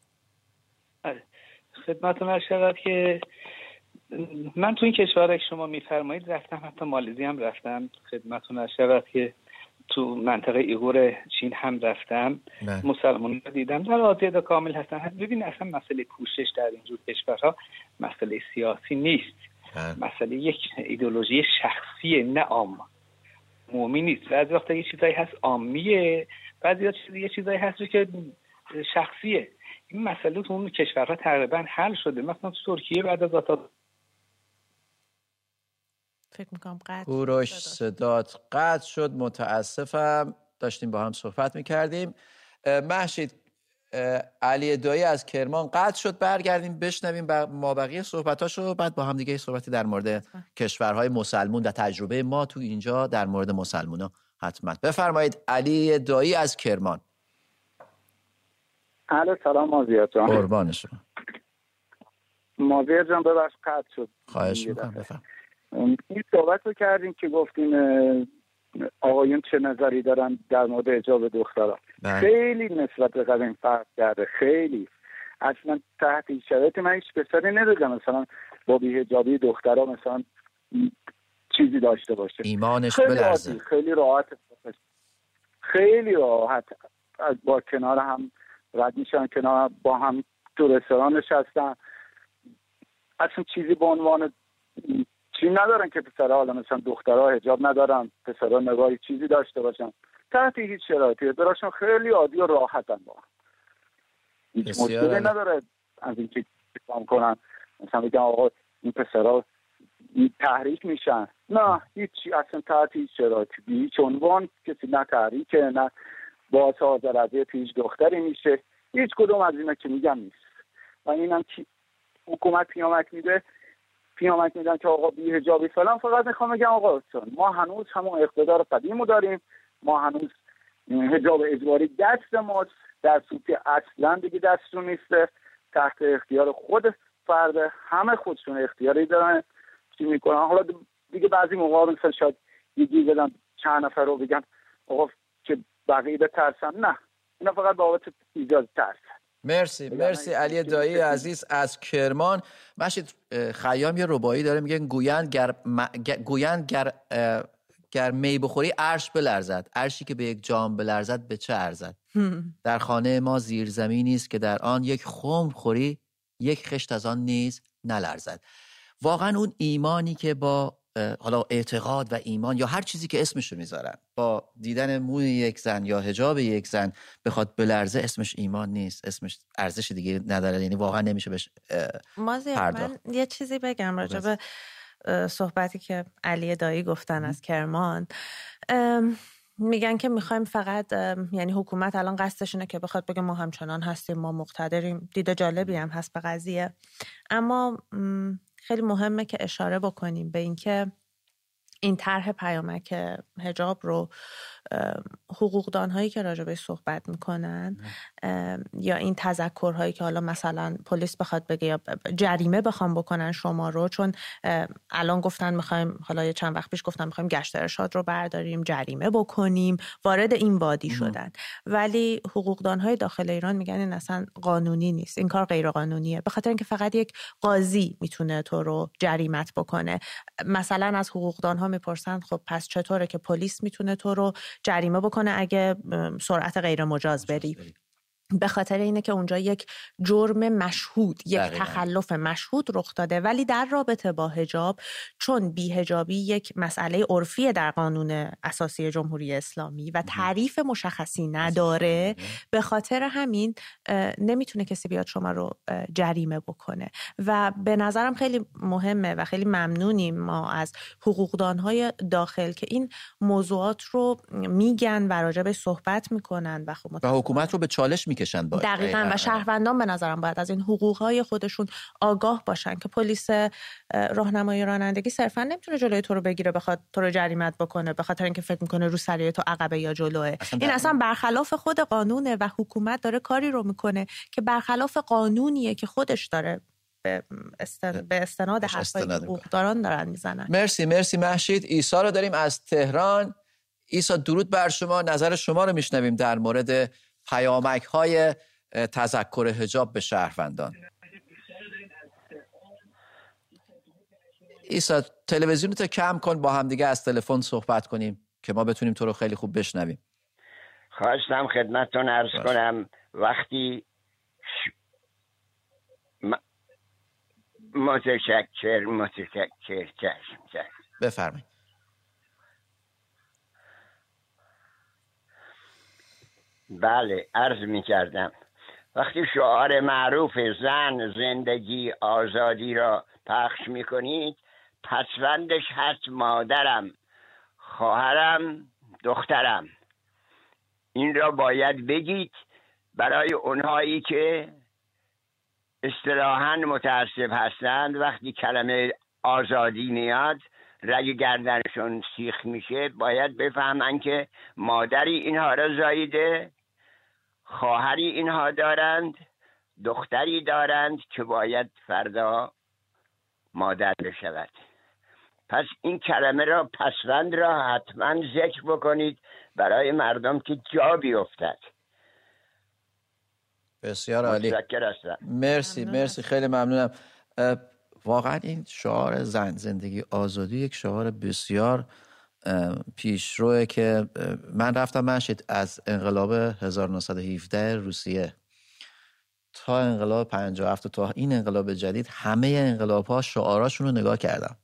خدمتتون هر شود که من تو این کشور که شما میفرمایید رفتم حتی مالزی هم رفتم. خدمتتون هر شود که تو منطقه ایگور چین هم رفتم. مسلمان دیدم. در آزاد کامل هستن. ببین اصلا مسئله پوشش در اینجور کشورها مسئله سیاسی نیست. بله. مسئله یک ایدولوژی شخصی نه عام. مومی نیست. بعضی وقتا یه چیزایی هست عامیه. بعضی یه چیزایی هست که شخصیه. این مسئله تو اون کشورها تقریبا حل شده. مثلا تو ترکیه بعد از آتا فکر می‌کنم قطع کوروش صدات قطع شد. متاسفم. داشتیم با هم صحبت می‌کردیم. محشید علی دایی از کرمان قطع شد. برگردیم بشنویم ما بقیه صحبتاشو. بعد با هم دیگه صحبتی در مورد کشورهای مسلمون در تجربه ما تو اینجا در مورد مسلمونا حتما. بفرمایید علی دایی از کرمان. الو سلام مازیار جان. قربان شما مازیار جان ببخش قطع شد. خواهش می‌کنم بفرم این صحبت رو کردیم که گفتیم آقایون چه نظری دارن در مورد اجاب دخترها بله. خیلی نسبت به قدیم فرق کرده خیلی. اصلا تحت این شرایط من هیچ پسری ندیدم مثلا با بیهجابی دخترها مثلا چیزی داشته باشه. ایمانش خیلی بلرزه. خیلی راحت. خیلی راحت با کنار هم رد میشن کنار با هم تو رستوران نشستن. اصلا چیزی به عنوان چی ندارن که پسرها حالا مثلا دخترها حجاب ندارن پسرها نگاهی چیزی داشته باشن. تحت هیچ شرایطی. براشون خیلی عادی و راحتن با هم. هیچ مشکلی. نداره از اینکه کام کنن. مثلا بگم آقا این پسرها تحریک میشن. نه هیچ اصلا تحت هیچ شرایطی. به هیچ عنوان کسی نه تحریکه نه باعث آزار اذیت هیچ دختری میشه. هیچ کدوم از اینا که میگم نیست. و اینم که حکومت پیامک میده. پیامک میدن که آقا بی هجابی فلان. فقط می‌خوام بگم آقا چون ما هنوز همون اقتدار قدیمو داریم. ما هنوز هجاب اجباری دست ماست. در صورتی اصلا دیگه دستشون نیسته تحت اختیار خود فرد همه خودشون اختیاری دارن. چی می‌کنن؟ حالا دیگه بعضی موقع مثلا شاید یه گیر چند نفر رو بگن آقا که بقیه بترسن نه. اینا فقط بابت ایجاد ترس. مرسی مرسی. علی دایی عزیز از کرمان. مشید خیام یه ربایی داره میگه گویند گر, م... گ- گویند گر... گر می بخوری عرش بلرزد. عرشی که به یک جام بلرزد به چه ارزد؟ در خانه ما زیر زمینی است که در آن یک خم خوری یک خشت از آن نیز نلرزد. واقعا اون ایمانی که با حالا اعتقاد و ایمان یا هر چیزی که اسمش رو می‌ذارن. با دیدن موی یک زن یا حجاب یک زن بخواد بلرزه اسمش ایمان نیست. اسمش ارزش دیگه نداره. یعنی واقعا نمیشه بهش پرداخت. من یه چیزی بگم راجع. به صحبتی که علی دایی گفتن از کرمان. میگن که می‌خوایم فقط یعنی حکومت الان قصدش اینه که بخواد بگه ما همچنان هستیم ما مقتدریم. دید جالبی هم هست به قضیه. اما خیلی مهمه که اشاره بکنیم به اینکه این طرح پیامک هجاب رو حقوقدان هایی که راجبش صحبت می‌کنن یا این تذکرهایی که حالا مثلا پلیس بخواد بگه یا جریمه بخوام بکنن شما رو چون الان گفتن می‌خوایم حالا یه چند وقت پیش گفتن می‌خوایم گشت ارشاد رو برداریم جریمه بکنیم وارد این وادی شدن. ولی حقوقدان های داخل ایران میگن این اصلا قانونی نیست این کار غیر قانونیه به خاطر اینکه فقط یک قاضی می‌تونه تو رو جریمت بکنه. مثلا از حقوقدان ها می‌پرسن خب پس چطوره که پلیس می‌تونه تو رو جریمه بکنه اگه سرعت غیر مجاز بری. به خاطر اینه که اونجا یک جرم مشهود یک دقیقاً. تخلف مشهود رخ داده. ولی در رابطه با هجاب چون بیهجابی یک مسئله عرفی در قانون اساسی جمهوری اسلامی و تعریف مشخصی نداره به خاطر همین نمی‌تونه کسی بیاد شما رو جریمه بکنه. و به نظرم خیلی مهمه و خیلی ممنونیم ما از حقوقدانهای داخل که این موضوعات رو میگن و راجبش صحبت می‌کنن و خب و حکومت رو به چالش می‌کشن باید. دقیقا. و شهروندان به نظرم باید از این حقوقهای خودشون آگاه باشن که پلیس اه، راهنمایی رانندگی صرفا نمی‌تونه جلوی تو رو بگیره بخواد تو رو جریمت بکنه به خاطر اینکه فکر می‌کنه رو سریع تو عقبه یا جلوه. اصلا این اصلا برخلاف خود قانونه و حکومت داره کاری رو می‌کنه که برخلاف قانونیه که خودش داره به, استن... به استناد حرفای. حقوقداران دارن می‌زنن. مرسی مرسی محشید. ایسا رو داریم از تهران. ایسا درود بر شما. نظر شما رو میشنویم در مورد پیامک های تذکر حجاب به شهروندان. ایسا تلویزیون تو کم کن با همدیگه از تلفن صحبت کنیم که ما بتونیم تو رو خیلی خوب بشنویم. خواستم خدمتتون ارز باش. کنم وقتی ش... م... متشکر متشکر چشم بفرمایید. بله عرض می کردم وقتی شعار معروف زن زندگی آزادی را پخش می کنید پسوندش هست مادرم خواهرم دخترم. این را باید بگید برای اونهایی که اصطلاحا متاسف هستند وقتی کلمه آزادی میاد رگ گردنشون سیخ میشه باید بفهمن که مادری اینها را زاییده خواهری اینها دارند دختری دارند که باید فردا مادر بشود. پس این کلمه را پسوند را حتما ذکر بکنید برای مردم که جا بیفتد. بسیار عالی. مرسی مرسی. خیلی ممنونم. واقعا این شعار زن زندگی آزادی یک شعار بسیار پیشروه که من رفتم منشید از انقلاب 1917 روسیه. تا انقلاب 57 تا این انقلاب جدید همه انقلاب ها شعاراشون رو نگاه کردم.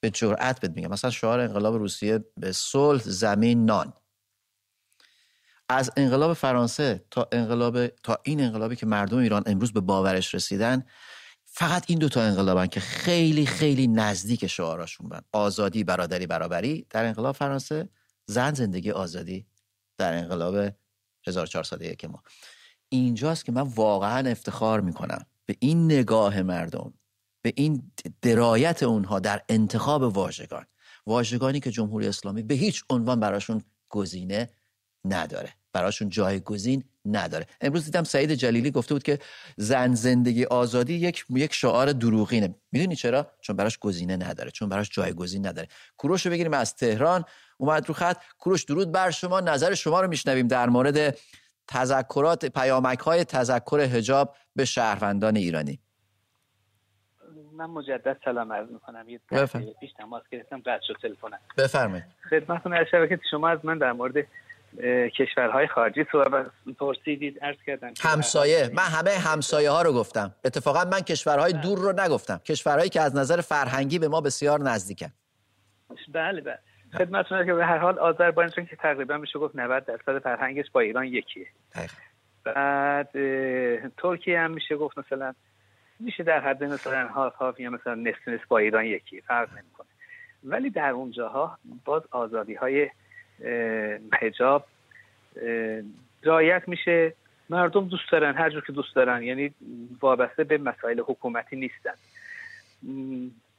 به جرأت بهت میگم. مثلا شعار انقلاب روسیه به صلح زمین نان. از انقلاب فرانسه تا انقلاب تا این انقلابی که مردم ایران امروز به باورش رسیدن فقط این دوتا انقلابن که خیلی خیلی نزدیک شعاراشون بن آزادی برادری برابری در انقلاب فرانسه زن زندگی آزادی در انقلاب 1401 ما. اینجاست که من واقعا افتخار می‌کنم به این نگاه مردم به این درایت اونها در انتخاب واژگان. واژگانی که جمهوری اسلامی به هیچ عنوان براشون گزینه نداره. براشون جایگزین نداره. امروز دیدم سعید جلیلی گفته بود که زن زندگی آزادی یک یک شعار دروغینه. می‌دونی چرا؟ چون براش گزینه نداره چون براش جایگزین نداره. کوروش رو بگیریم از تهران اومد رو خط. کوروش درود بر شما. نظر شما رو میشنویم در مورد تذکرات پیامک های تذکر حجاب به شهروندان ایرانی. من مجدد سلام عرض می‌کنم. یه پیش تماس گرفتم قطع شد تلفنم. بفرمایید. خدمتتون از شبکه شما از من در مورد کشورهای خارجی پرسیدید ارز کردم همسایه. من همه همسایه ها رو گفتم. اتفاقا من کشورهای بله. دور رو نگفتم. کشورهایی که از نظر فرهنگی به ما بسیار نزدیکن. بله بله. خدمتتون که به هر حال آذربایجان که تقریبا میشه گفت 90 درصد فرهنگش با ایران یکیه. بعد ترکیه هم میشه گفت مثلا میشه در حد مثلا هاف هاف یا مثلا نصف نصف با ایران یکی. فرق نمی‌کنه. ولی در اونجاها باز آزادی های حجاب رعایت میشه. مردم دوست دارن هر جور که دوست دارن. یعنی وابسته به مسائل حکومتی نیستن.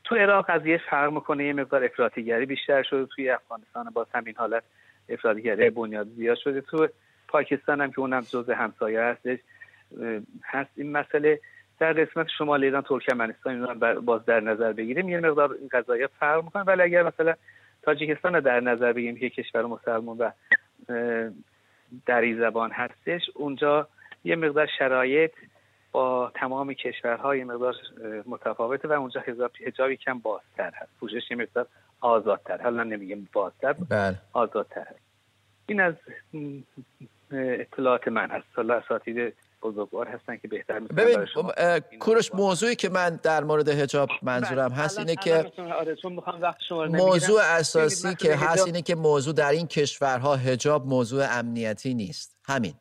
تو عراق از یه فرق می‌کنه یه مقدار افراطیگری بیشتر شده. توی افغانستان با همین حالت افراطیگری بنیاد زیاد شده. تو پاکستان هم که اونم جزء همسایه هستش هست. این مسئله در قسمت شمال ایران ترکمنستان باز در نظر بگیریم. یه مقدار این قضايا فرق می‌کنه. ولی اگر مثلا تاجیکستان رو در نظر بگیریم که کشور مسلمان و دری زبان هستش. اونجا یه مقدار شرایط با تمام کشورها یه مقدار متفاوته و اونجا حجابی کم بازتر هست. پوشش یه مقدار آزادتر. حالا نمیگیم بازتر بله. آزادتر هست. این از اطلاعات من هست. حالا اساتید بزرگوار هستن که بهتر ببین کوروش موضوعی که من در مورد حجاب منظورم بله، هست اینه که آره، موضوع اساسی که هست اینه که موضوع در این کشورها حجاب موضوع امنیتی نیست. همین.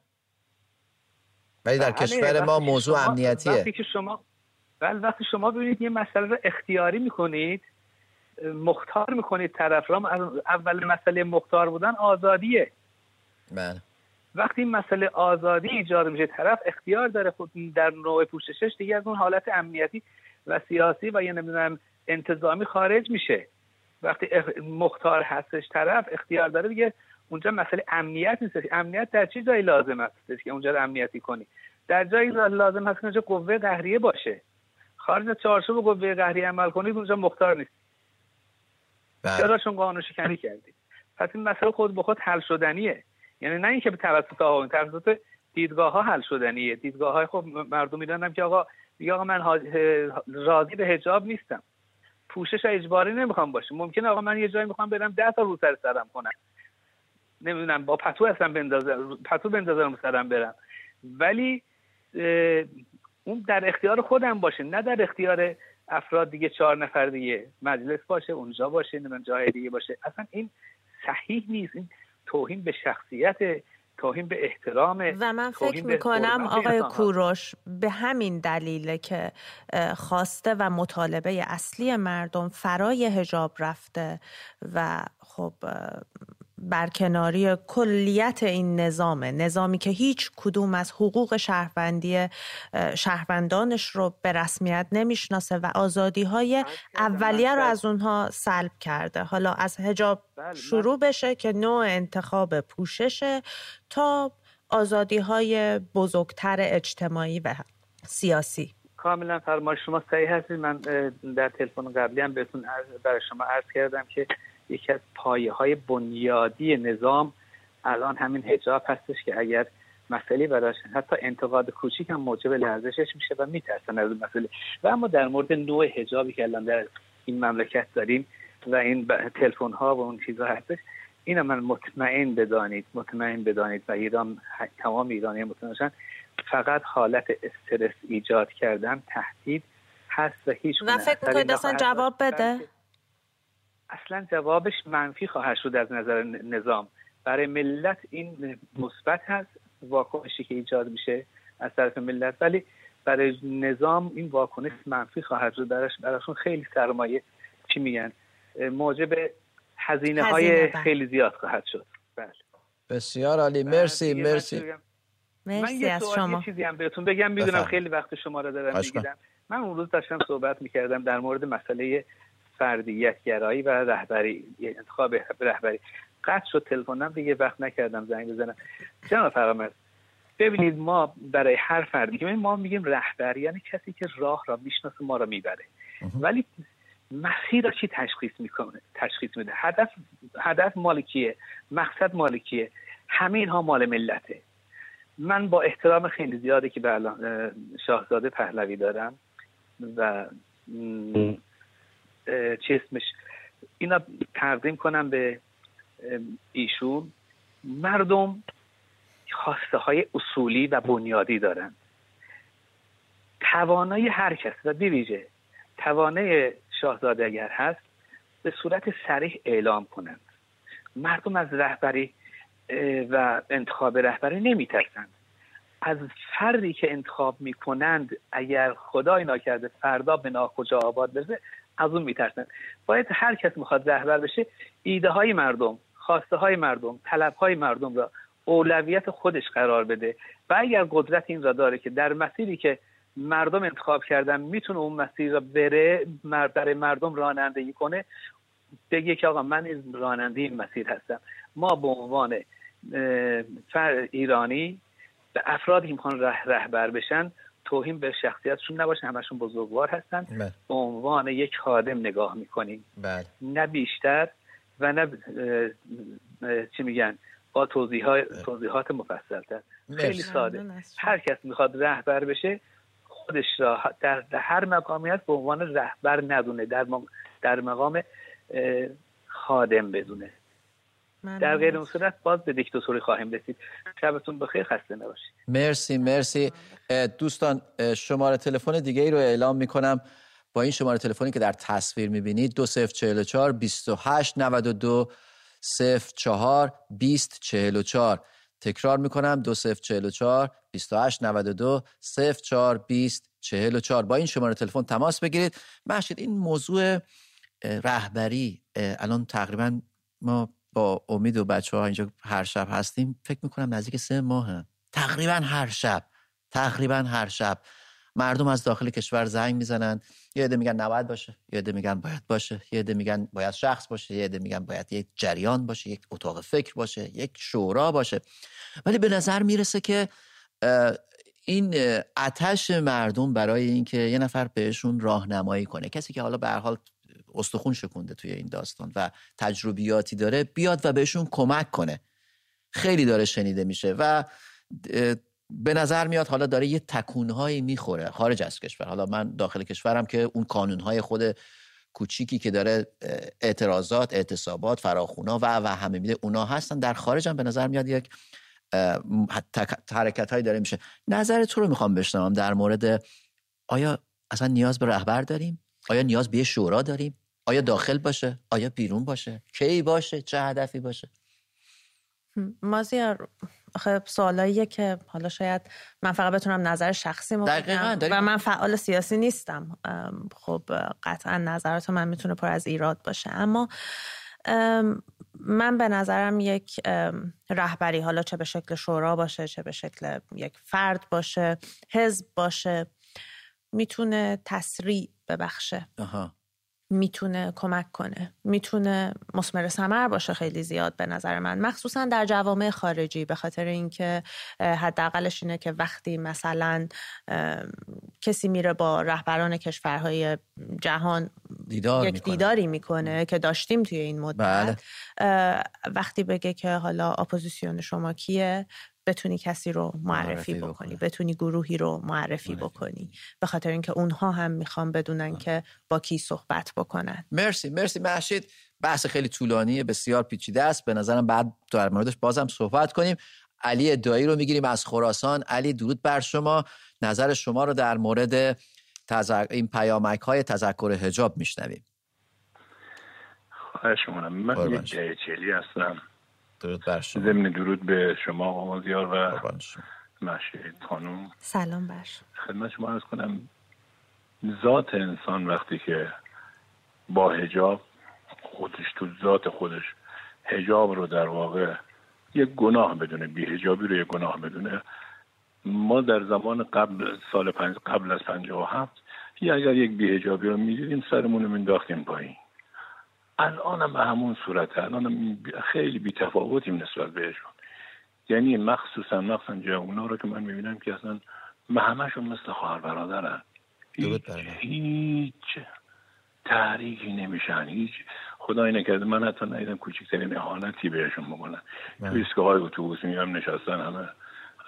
ولی در بله، کشور ما موضوع امنیتیه. وقتی که شما بله وقتی شما ببینید یه مسئله رو اختیاری می‌کنید مختار می‌کنید طرف. را اول مسئله مختار بودن آزادیه. بله. وقتی این مسئله آزادی ایجاد میشه طرف اختیار داره خود در نوع پوششش دیگه از اون حالت امنیتی و سیاسی و یا نمی‌دونم انتظامی خارج میشه. وقتی مختار هستش طرف اختیار داره دیگه اونجا مسئله امنیت نیست. امنیت در چه جایی لازم است که اونجا رو امنیتی کنی؟ در جایی لازم هست که اونجا قوه قهریه باشه. خارج چارچوب قوه قهریه عمل کنید اونجا مختار نیست. بله. چرا؟ چون قانون شکنی کردید پس این مسئله خود به خود حل شدنیه. یعنی نه اینکه به توسط آقایون توسط دیدگاه ها حل شدنیه. دیدگاه های خب مردم می‌دانم که آقا آقا من راضی به حجاب نیستم. پوشش اجباری نمی‌خوام باشه ممکنه آقا من یه جایی می‌خوام برم ده تا رو سر سرم کنم. نمی‌دونم با پتو اصلا بندازم پتو بندازم سرم برم. ولی اون در اختیار خودم باشه. نه در اختیار افراد دیگه چهار نفر دیگه. مجلس باشه اونجا باشه نمی‌دونم جای دیگه باشه. اصلا این صحیح نیست. این توهین به شخصیت توهین به احترام و من فکر می‌کنم آقای کوروش به همین دلیله که خواسته و مطالبه اصلی مردم فرای هجاب رفته و خب برکناری کلیت این نظامه. نظامی که هیچ کدوم از حقوق شهروندی شهروندانش رو به رسمیت نمی‌شناسه و آزادی های اولیه رو از اونها سلب کرده. حالا از هجاب بله، شروع بشه که نوع انتخاب پوششه تا آزادی های بزرگتر اجتماعی و سیاسی. کاملا فرمایش شما صحیح هستید. من در تلفن قبلی هم بهتون برای شما عرض کردم که یکی از پایه های بنیادی نظام الان همین حجاب هستش که اگر مسئله براش حتی انتقاد کوچیک هم موجب لرزشش میشه و میترسن از مسئله. و اما در مورد نوع حجابی که الان در این مملکت داریم و این تلفن ها و اون چیزها هستش اینو من مطمئن بدانید مطمئن بدانید و ایران تمام ایرانی مطمئن فقط حالت استرس ایجاد کردن تهدید هست و هیچ و فکر می‌کنید اصلا جواب بده؟ اصلا جوابش منفی خواهد شد از نظر نظام. برای ملت این مثبت هست واکنشی که ایجاد میشه از طرف ملت. ولی برای نظام این واکنش منفی خواهد شد. براش براشون خیلی سرمایه. چی میگن؟ موجب هزینه های بله. خیلی زیاد خواهد شد. بله. بسیار عالی. مرسی مرسی. من یه از شما. یه چیزی هم بهتون بگم. می‌دونم خیلی وقت شما رو دارم می‌گیرم. من اون روز داشتم صحبت می‌کردم در مورد مسئله فردیت گرایی و رهبری انتخاب رهبری. قطع شد تلفنم دیگه وقت نکردم زنگ بزنم. جناب فرامرز ببینید ما برای هر فردی که ما میگیم رهبری یعنی کسی که راه را می‌شناسه ما را می‌بره. ولی مسیر را چی تشخیص می‌کنه؟ تشخیص میده. هدف هدف مالکیه مقصد مالکیه همه اینها مال ملته. من با احترام خیلی زیادی که به شاهزاده پهلوی دارم و چی اسمش اینا تقدیم کنم به ایشون. مردم خواسته های اصولی و بنیادی دارن. توانایی هر کس و بیویژه توانای شاهزاده اگر هست به صورت سریح اعلام کنند مردم از رهبری و انتخاب رهبری نمیترسند. از فردی که انتخاب می‌کنند اگر خدای ناکرده فردا به ناکجا آباد برسه از اون میترسند باید هر کس می‌خواد رهبر بشه ایده های مردم خواسته های مردم طلب های مردم را اولویت خودش قرار بده و اگر قدرت این را داره که در مسیری که مردم انتخاب کردن می‌تونه اون مسیر را بره برای مردم رانندگی کنه بگه که آقا من راننده این مسیر هستم. ما به عنوان ایرانی به افرادی که می‌خوان رهبر بشن توهین به شخصیتشون نباشه همشون بزرگوار هستن. بله. به عنوان یک خادم نگاه می‌کنیم. بله. نه بیشتر و نه چی میگن؟ با توضیحات, بله. توضیحات مفصلتر. خیلی ساده. هر کس می‌خواد رهبر بشه خودش را در, هر مقامی هست به عنوان رهبر ندونه در, در مقام خادم بدونه. در غیر اون صورت باز به دیکتاتوری خواهیم رسید. شبتون بخیر خسته نباشید. مرسی مرسی. دوستان شماره تلفن دیگه ای رو اعلام می‌کنم. با این شماره تلفنی که در تصویر می‌بینید 2044 28 92 04 20 44 تکرار می‌کنم 2044 28 92 04 20 44 با این شماره تلفن تماس بگیرید. محشید این موضوع رهبری الان تقریبا ما با امید و بچه ها اینجا هر شب هستیم فکر می‌کنم نزدیک سه ماه تقریبا هر شب تقریبا هر شب. مردم از داخل کشور زنگ می‌زنن. یه عده میگن نباید باشه یه عده میگن باید باشه یه عده میگن باید شخص باشه یه عده میگن باید یک جریان باشه یک اتاق فکر باشه یک شورا باشه. ولی به نظر می‌رسه که این اتش مردم برای اینکه یه نفر بهشون راهنمایی کنه. کسی که حالا به حال استخون شکونده توی این داستان و تجربیاتی داره بیاد و بهشون کمک کنه. خیلی داره شنیده میشه و به نظر میاد حالا داره یه تکونهایی می‌خوره خارج از کشور. حالا من داخل کشورم که اون کانونهای خود کوچیکی که داره اعتراضات اعتصابات فراخونا و و همه میده اونا هستن. در خارج هم به نظر میاد یک حرکت هایی داره میشه. نظر تو رو می‌خوام بشنوم در مورد آیا اصلا نیاز به رهبر داریم؟ آیا نیاز به شورا داریم؟ آیا داخل باشه؟ آیا بیرون باشه؟ کی باشه؟ چه هدفی باشه؟ مازیار آخه سوالاییه که حالا شاید من فقط بتونم نظر شخصی بگم و من فعال سیاسی نیستم. خب قطعا نظرات من می‌تونه پر از ایراد باشه. اما من به نظرم یک رهبری حالا چه به شکل شورا باشه چه به شکل یک فرد باشه حزب باشه می‌تونه تسریع ببخشه. می‌تونه کمک کنه. می‌تونه مسمر سمر باشه خیلی زیاد به نظر من. مخصوصا در جوامع خارجی به خاطر اینکه حداقلش اینه که وقتی مثلا کسی میره با رهبران کشورهای جهان دیدار یک دیداری می‌کنه که داشتیم توی این مدت بله. وقتی بگه که حالا اپوزیسیون شما کیه بتونی کسی رو معرفی, بکنی بتونی گروهی رو معرفی, بکنی. به خاطر اینکه اونها هم می‌خوان بدونن که با کی صحبت بکنن. مرسی مرسی محشید بحث خیلی طولانیه بسیار پیچیده است. به نظرم بعد در موردش بازم صحبت کنیم. علی ادعایی رو می‌گیریم از خراسان. علی درود بر شما. نظر شما رو در مورد این پیامک های تذکر حجاب میشنویم. خواهش من یک چلی هستم. درود بر شما. ضمن درود به شما آقا زیار و مشهید خانوم سلام بر خدمت شما ارز کنم ذات انسان وقتی که با هجاب خودش تو ذات خودش هجاب رو در واقع یک گناه بدونه بی هجابی رو یک گناه بدونه ما در زمان قبل سال پنج قبل از پنجاه و هفت یا اگر یک بی هجابی رو می‌دیدیم سرمون رو مینداختیم پایین. الان هم به همون صورت الان خیلی بی تفاوتیم نسبت بهشون. یعنی مخصوصا مخصوصا جوونا رو که من می‌بینم که اصلا همشون مثل خواهر برادرن. هیچ, هیچ تحریکی نمیشن هیچ. خدای نکرده من حتی ندیدم کوچکترین احانتی بهشون بکنن. تو ایستگاه های اتوبوس میام نشستن همه.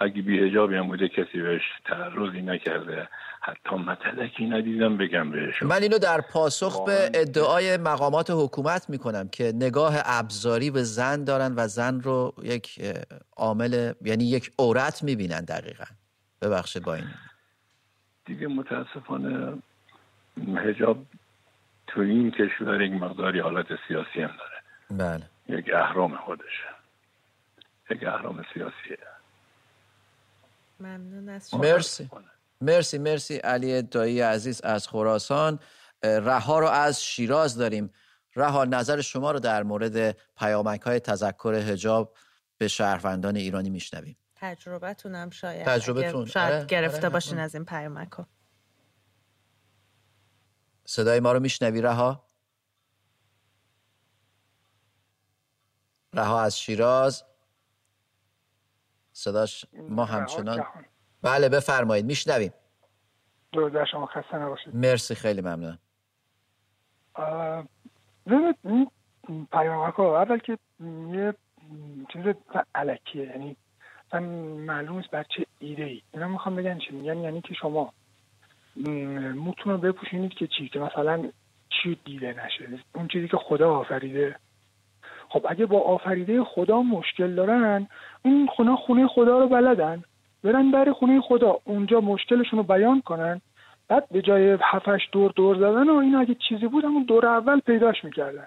اگه بیهجابی هم بوده کسی بهش تعرضی نکرده. حتی متلکی ندیدم بگم بهش. من اینو در پاسخ به ادعای مقامات حکومت می‌کنم که نگاه ابزاری به زن دارن و زن رو یک عامل یعنی یک عورت می‌بینن دقیقا. ببخشید با این. دیگه متاسفانه هجاب تو این کشور یک مقداری حالت سیاسی هم داره. بله. یک اهرام خودشه. یک اهرام سیاسیه ممنون از مرسی. مرسی مرسی علی دایی عزیز از خراسان. رها رو از شیراز داریم. رها نظر شما رو در مورد پیامک های تذکر هجاب به شهروندان ایرانی میشنویم. تجربتونم شاید تجربتون. شاید آره، گرفته آره، باشین از این پیامک ها صدای ما رو میشنوی رها؟ رها از شیراز. صداش ما همچنان بله بفرمایید. میشنویم. درود شما. خسته نباشید. مرسی خیلی ممنون. این پیامک ها اول که یه چیز علکیه. یعنی من معلوم است بر چه ایده ای اینا می‌خوام بگن چی میگن. یعنی که شما موتون رو بپوشینید که چی که مثلا چی دیده نشه. اون چیزی که خدا آفریده. خب اگه با آفریده خدا مشکل دارن این خونه خونه خدا رو بلدن. برن در خونه خدا اونجا مشکلشون رو بیان کنن. بعد به جای هفتش دور دور زدن و این اگه چیزی بود همون دور اول پیداش می‌کردن.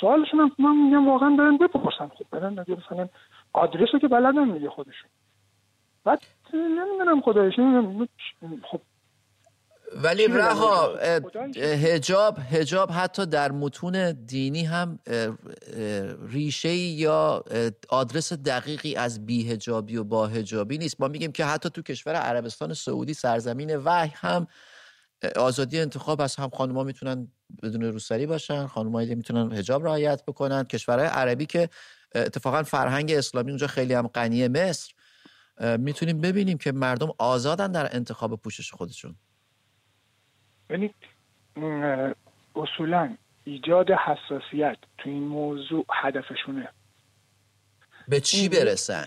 سوالشون هم من میگم واقعا برن بپرسن. خب برن مثلا آدرس رو که بلدن میگه خودشون. بعد نمی‌دونم خدایش خب ولی رها هجاب هجاب حتی در متون دینی هم ریشه یا آدرس دقیقی از بیهجابی و با هجابی نیست. ما میگیم که حتی تو کشور عربستان سعودی سرزمین وحی هم آزادی انتخاب از هم خانوما می‌تونن بدون روسری باشن خانمایی می‌تونن هجاب رعایت بکنن. کشورهای عربی که اتفاقا فرهنگ اسلامی اونجا خیلی هم غنی مصر می‌تونیم ببینیم که مردم آزادن در انتخاب پوشش خودشون. یعنی اصولا ایجاد حساسیت تو این موضوع هدفشونه. به چی برسن؟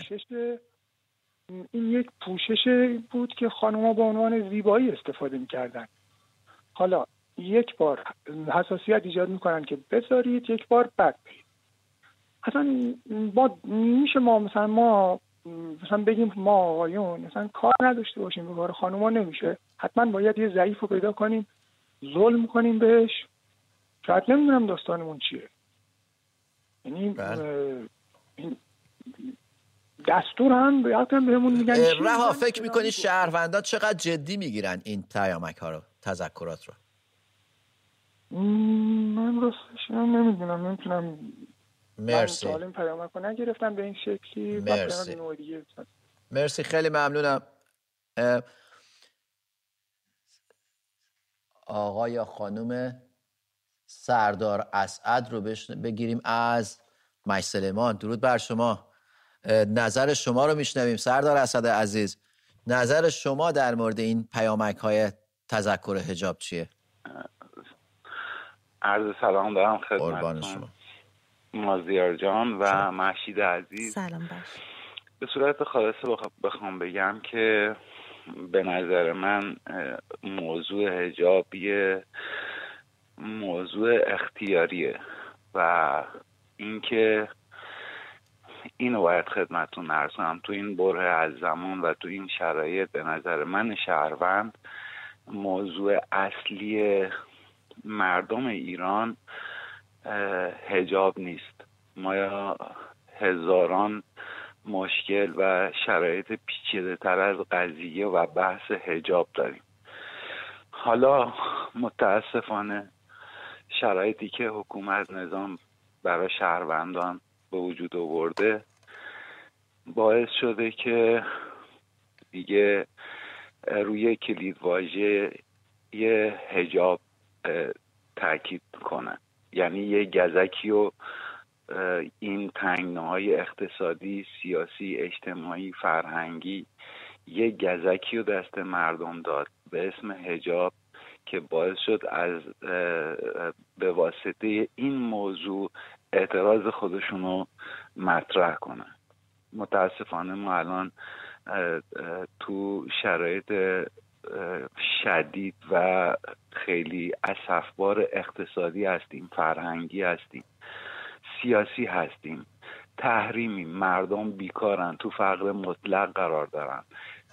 این یک پوشش بود که خانوما به عنوان زیبایی استفاده می‌کردن. حالا یک بار حساسیت ایجاد می‌کنن که بذارید یک بار بد بید اصلا با میشه ما مثلا ما مثلا بگیم ما آقایون مثلا کار نداشته باشیم به کار خانوما نمیشه. حتما باید یه ضعیف رو پیدا کنیم. ظلم کنیم بهش. شاید نمی‌دونم داستانمون چیه. یعنی بله. دستور هم هم بهمون میگن رها فکر می‌کنی شهروندان چقدر جدی می‌گیرن این پیامک ها رو تذکرات رو؟ من راستش نمی‌دونم نمی‌تونم مرسی. من این پیامک رو نگرفتم به این شکلی. مرسی. مرسی خیلی ممنونم. آقا یا خانم سردار اسعد رو بگیریم از مجسلمان درود بر شما. نظر شما رو میشنویم. سردار اسعد عزیز نظر شما در مورد این پیامک های تذکر هجاب چیه؟ عرض سلام دارم خدمت شما. مازیار جان و محشید عزیز. سلام به صورت خالصه بخوام بگم که به نظر من موضوع هجاب یه موضوع اختیاریه و اینکه اینو باید خدمتون ارز کنم. تو این بره از زمان و تو این شرایط به نظر من شهروند موضوع اصلی مردم ایران هجاب نیست. ما هزاران مشکل و شرایط پیچیده تر از قضیه و بحث هجاب داریم. حالا متاسفانه شرایطی که حکومت نظام برای شهروندان به وجود آورده باعث شده که دیگه روی کلید واژه یه هجاب تاکید کنه یعنی یه گزکی و این های اقتصادی سیاسی اجتماعی فرهنگی یه گزکی رو دست مردم داد به اسم هجاب که باعث شد از به واسطه این موضوع اعتراض خودشون رو مطرح کنن. متاسفانه ما الان تو شرایط شدید و خیلی اصفبار اقتصادی هستیم فرهنگی هستیم. سیاسی هستیم. تحریمی مردم بیکارن تو فقر مطلق قرار دارن.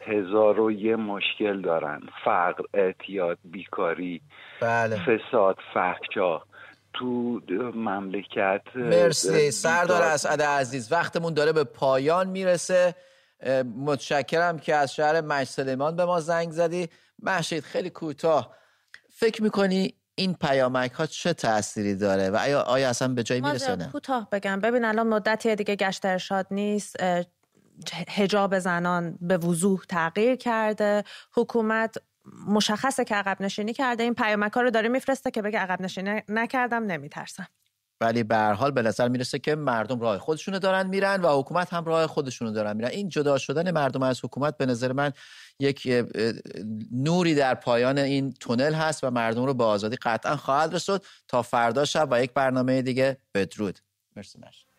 هزار و یه مشکل دارن. فقر اعتیاد بیکاری بله. فساد فحشا. تو مملکت مرسی. سردار اسعد عزیز وقتمون داره به پایان می‌رسه. متشکرم که از شهر مجسلیمان به ما زنگ زدی. محشید خیلی کوتاه. فکر می‌کنی این پیامک ها چه تأثیری داره و آیا, آیا اصلا به جایی می‌رسه نه؟ کوتاه بگم. ببین الان مدتی دیگه گشت ارشاد نیست هجاب زنان به وضوح تغییر کرده. حکومت مشخصه که عقب نشینی کرده. این پیامک ها رو داره میفرسته که بگه عقب نشینی نکردم نمیترسم. ولی به هر حال به نظر می‌رسه که مردم راه خودشونو دارن میرن و حکومت هم راه خودشونو دارن میرن. این جدا شدن مردم از حکومت به نظر من یک نوری در پایان این تونل هست و مردم رو به آزادی قطعا خواهد رسود تا فردا شب و یک برنامه دیگه. بدرود. مرسی مرسی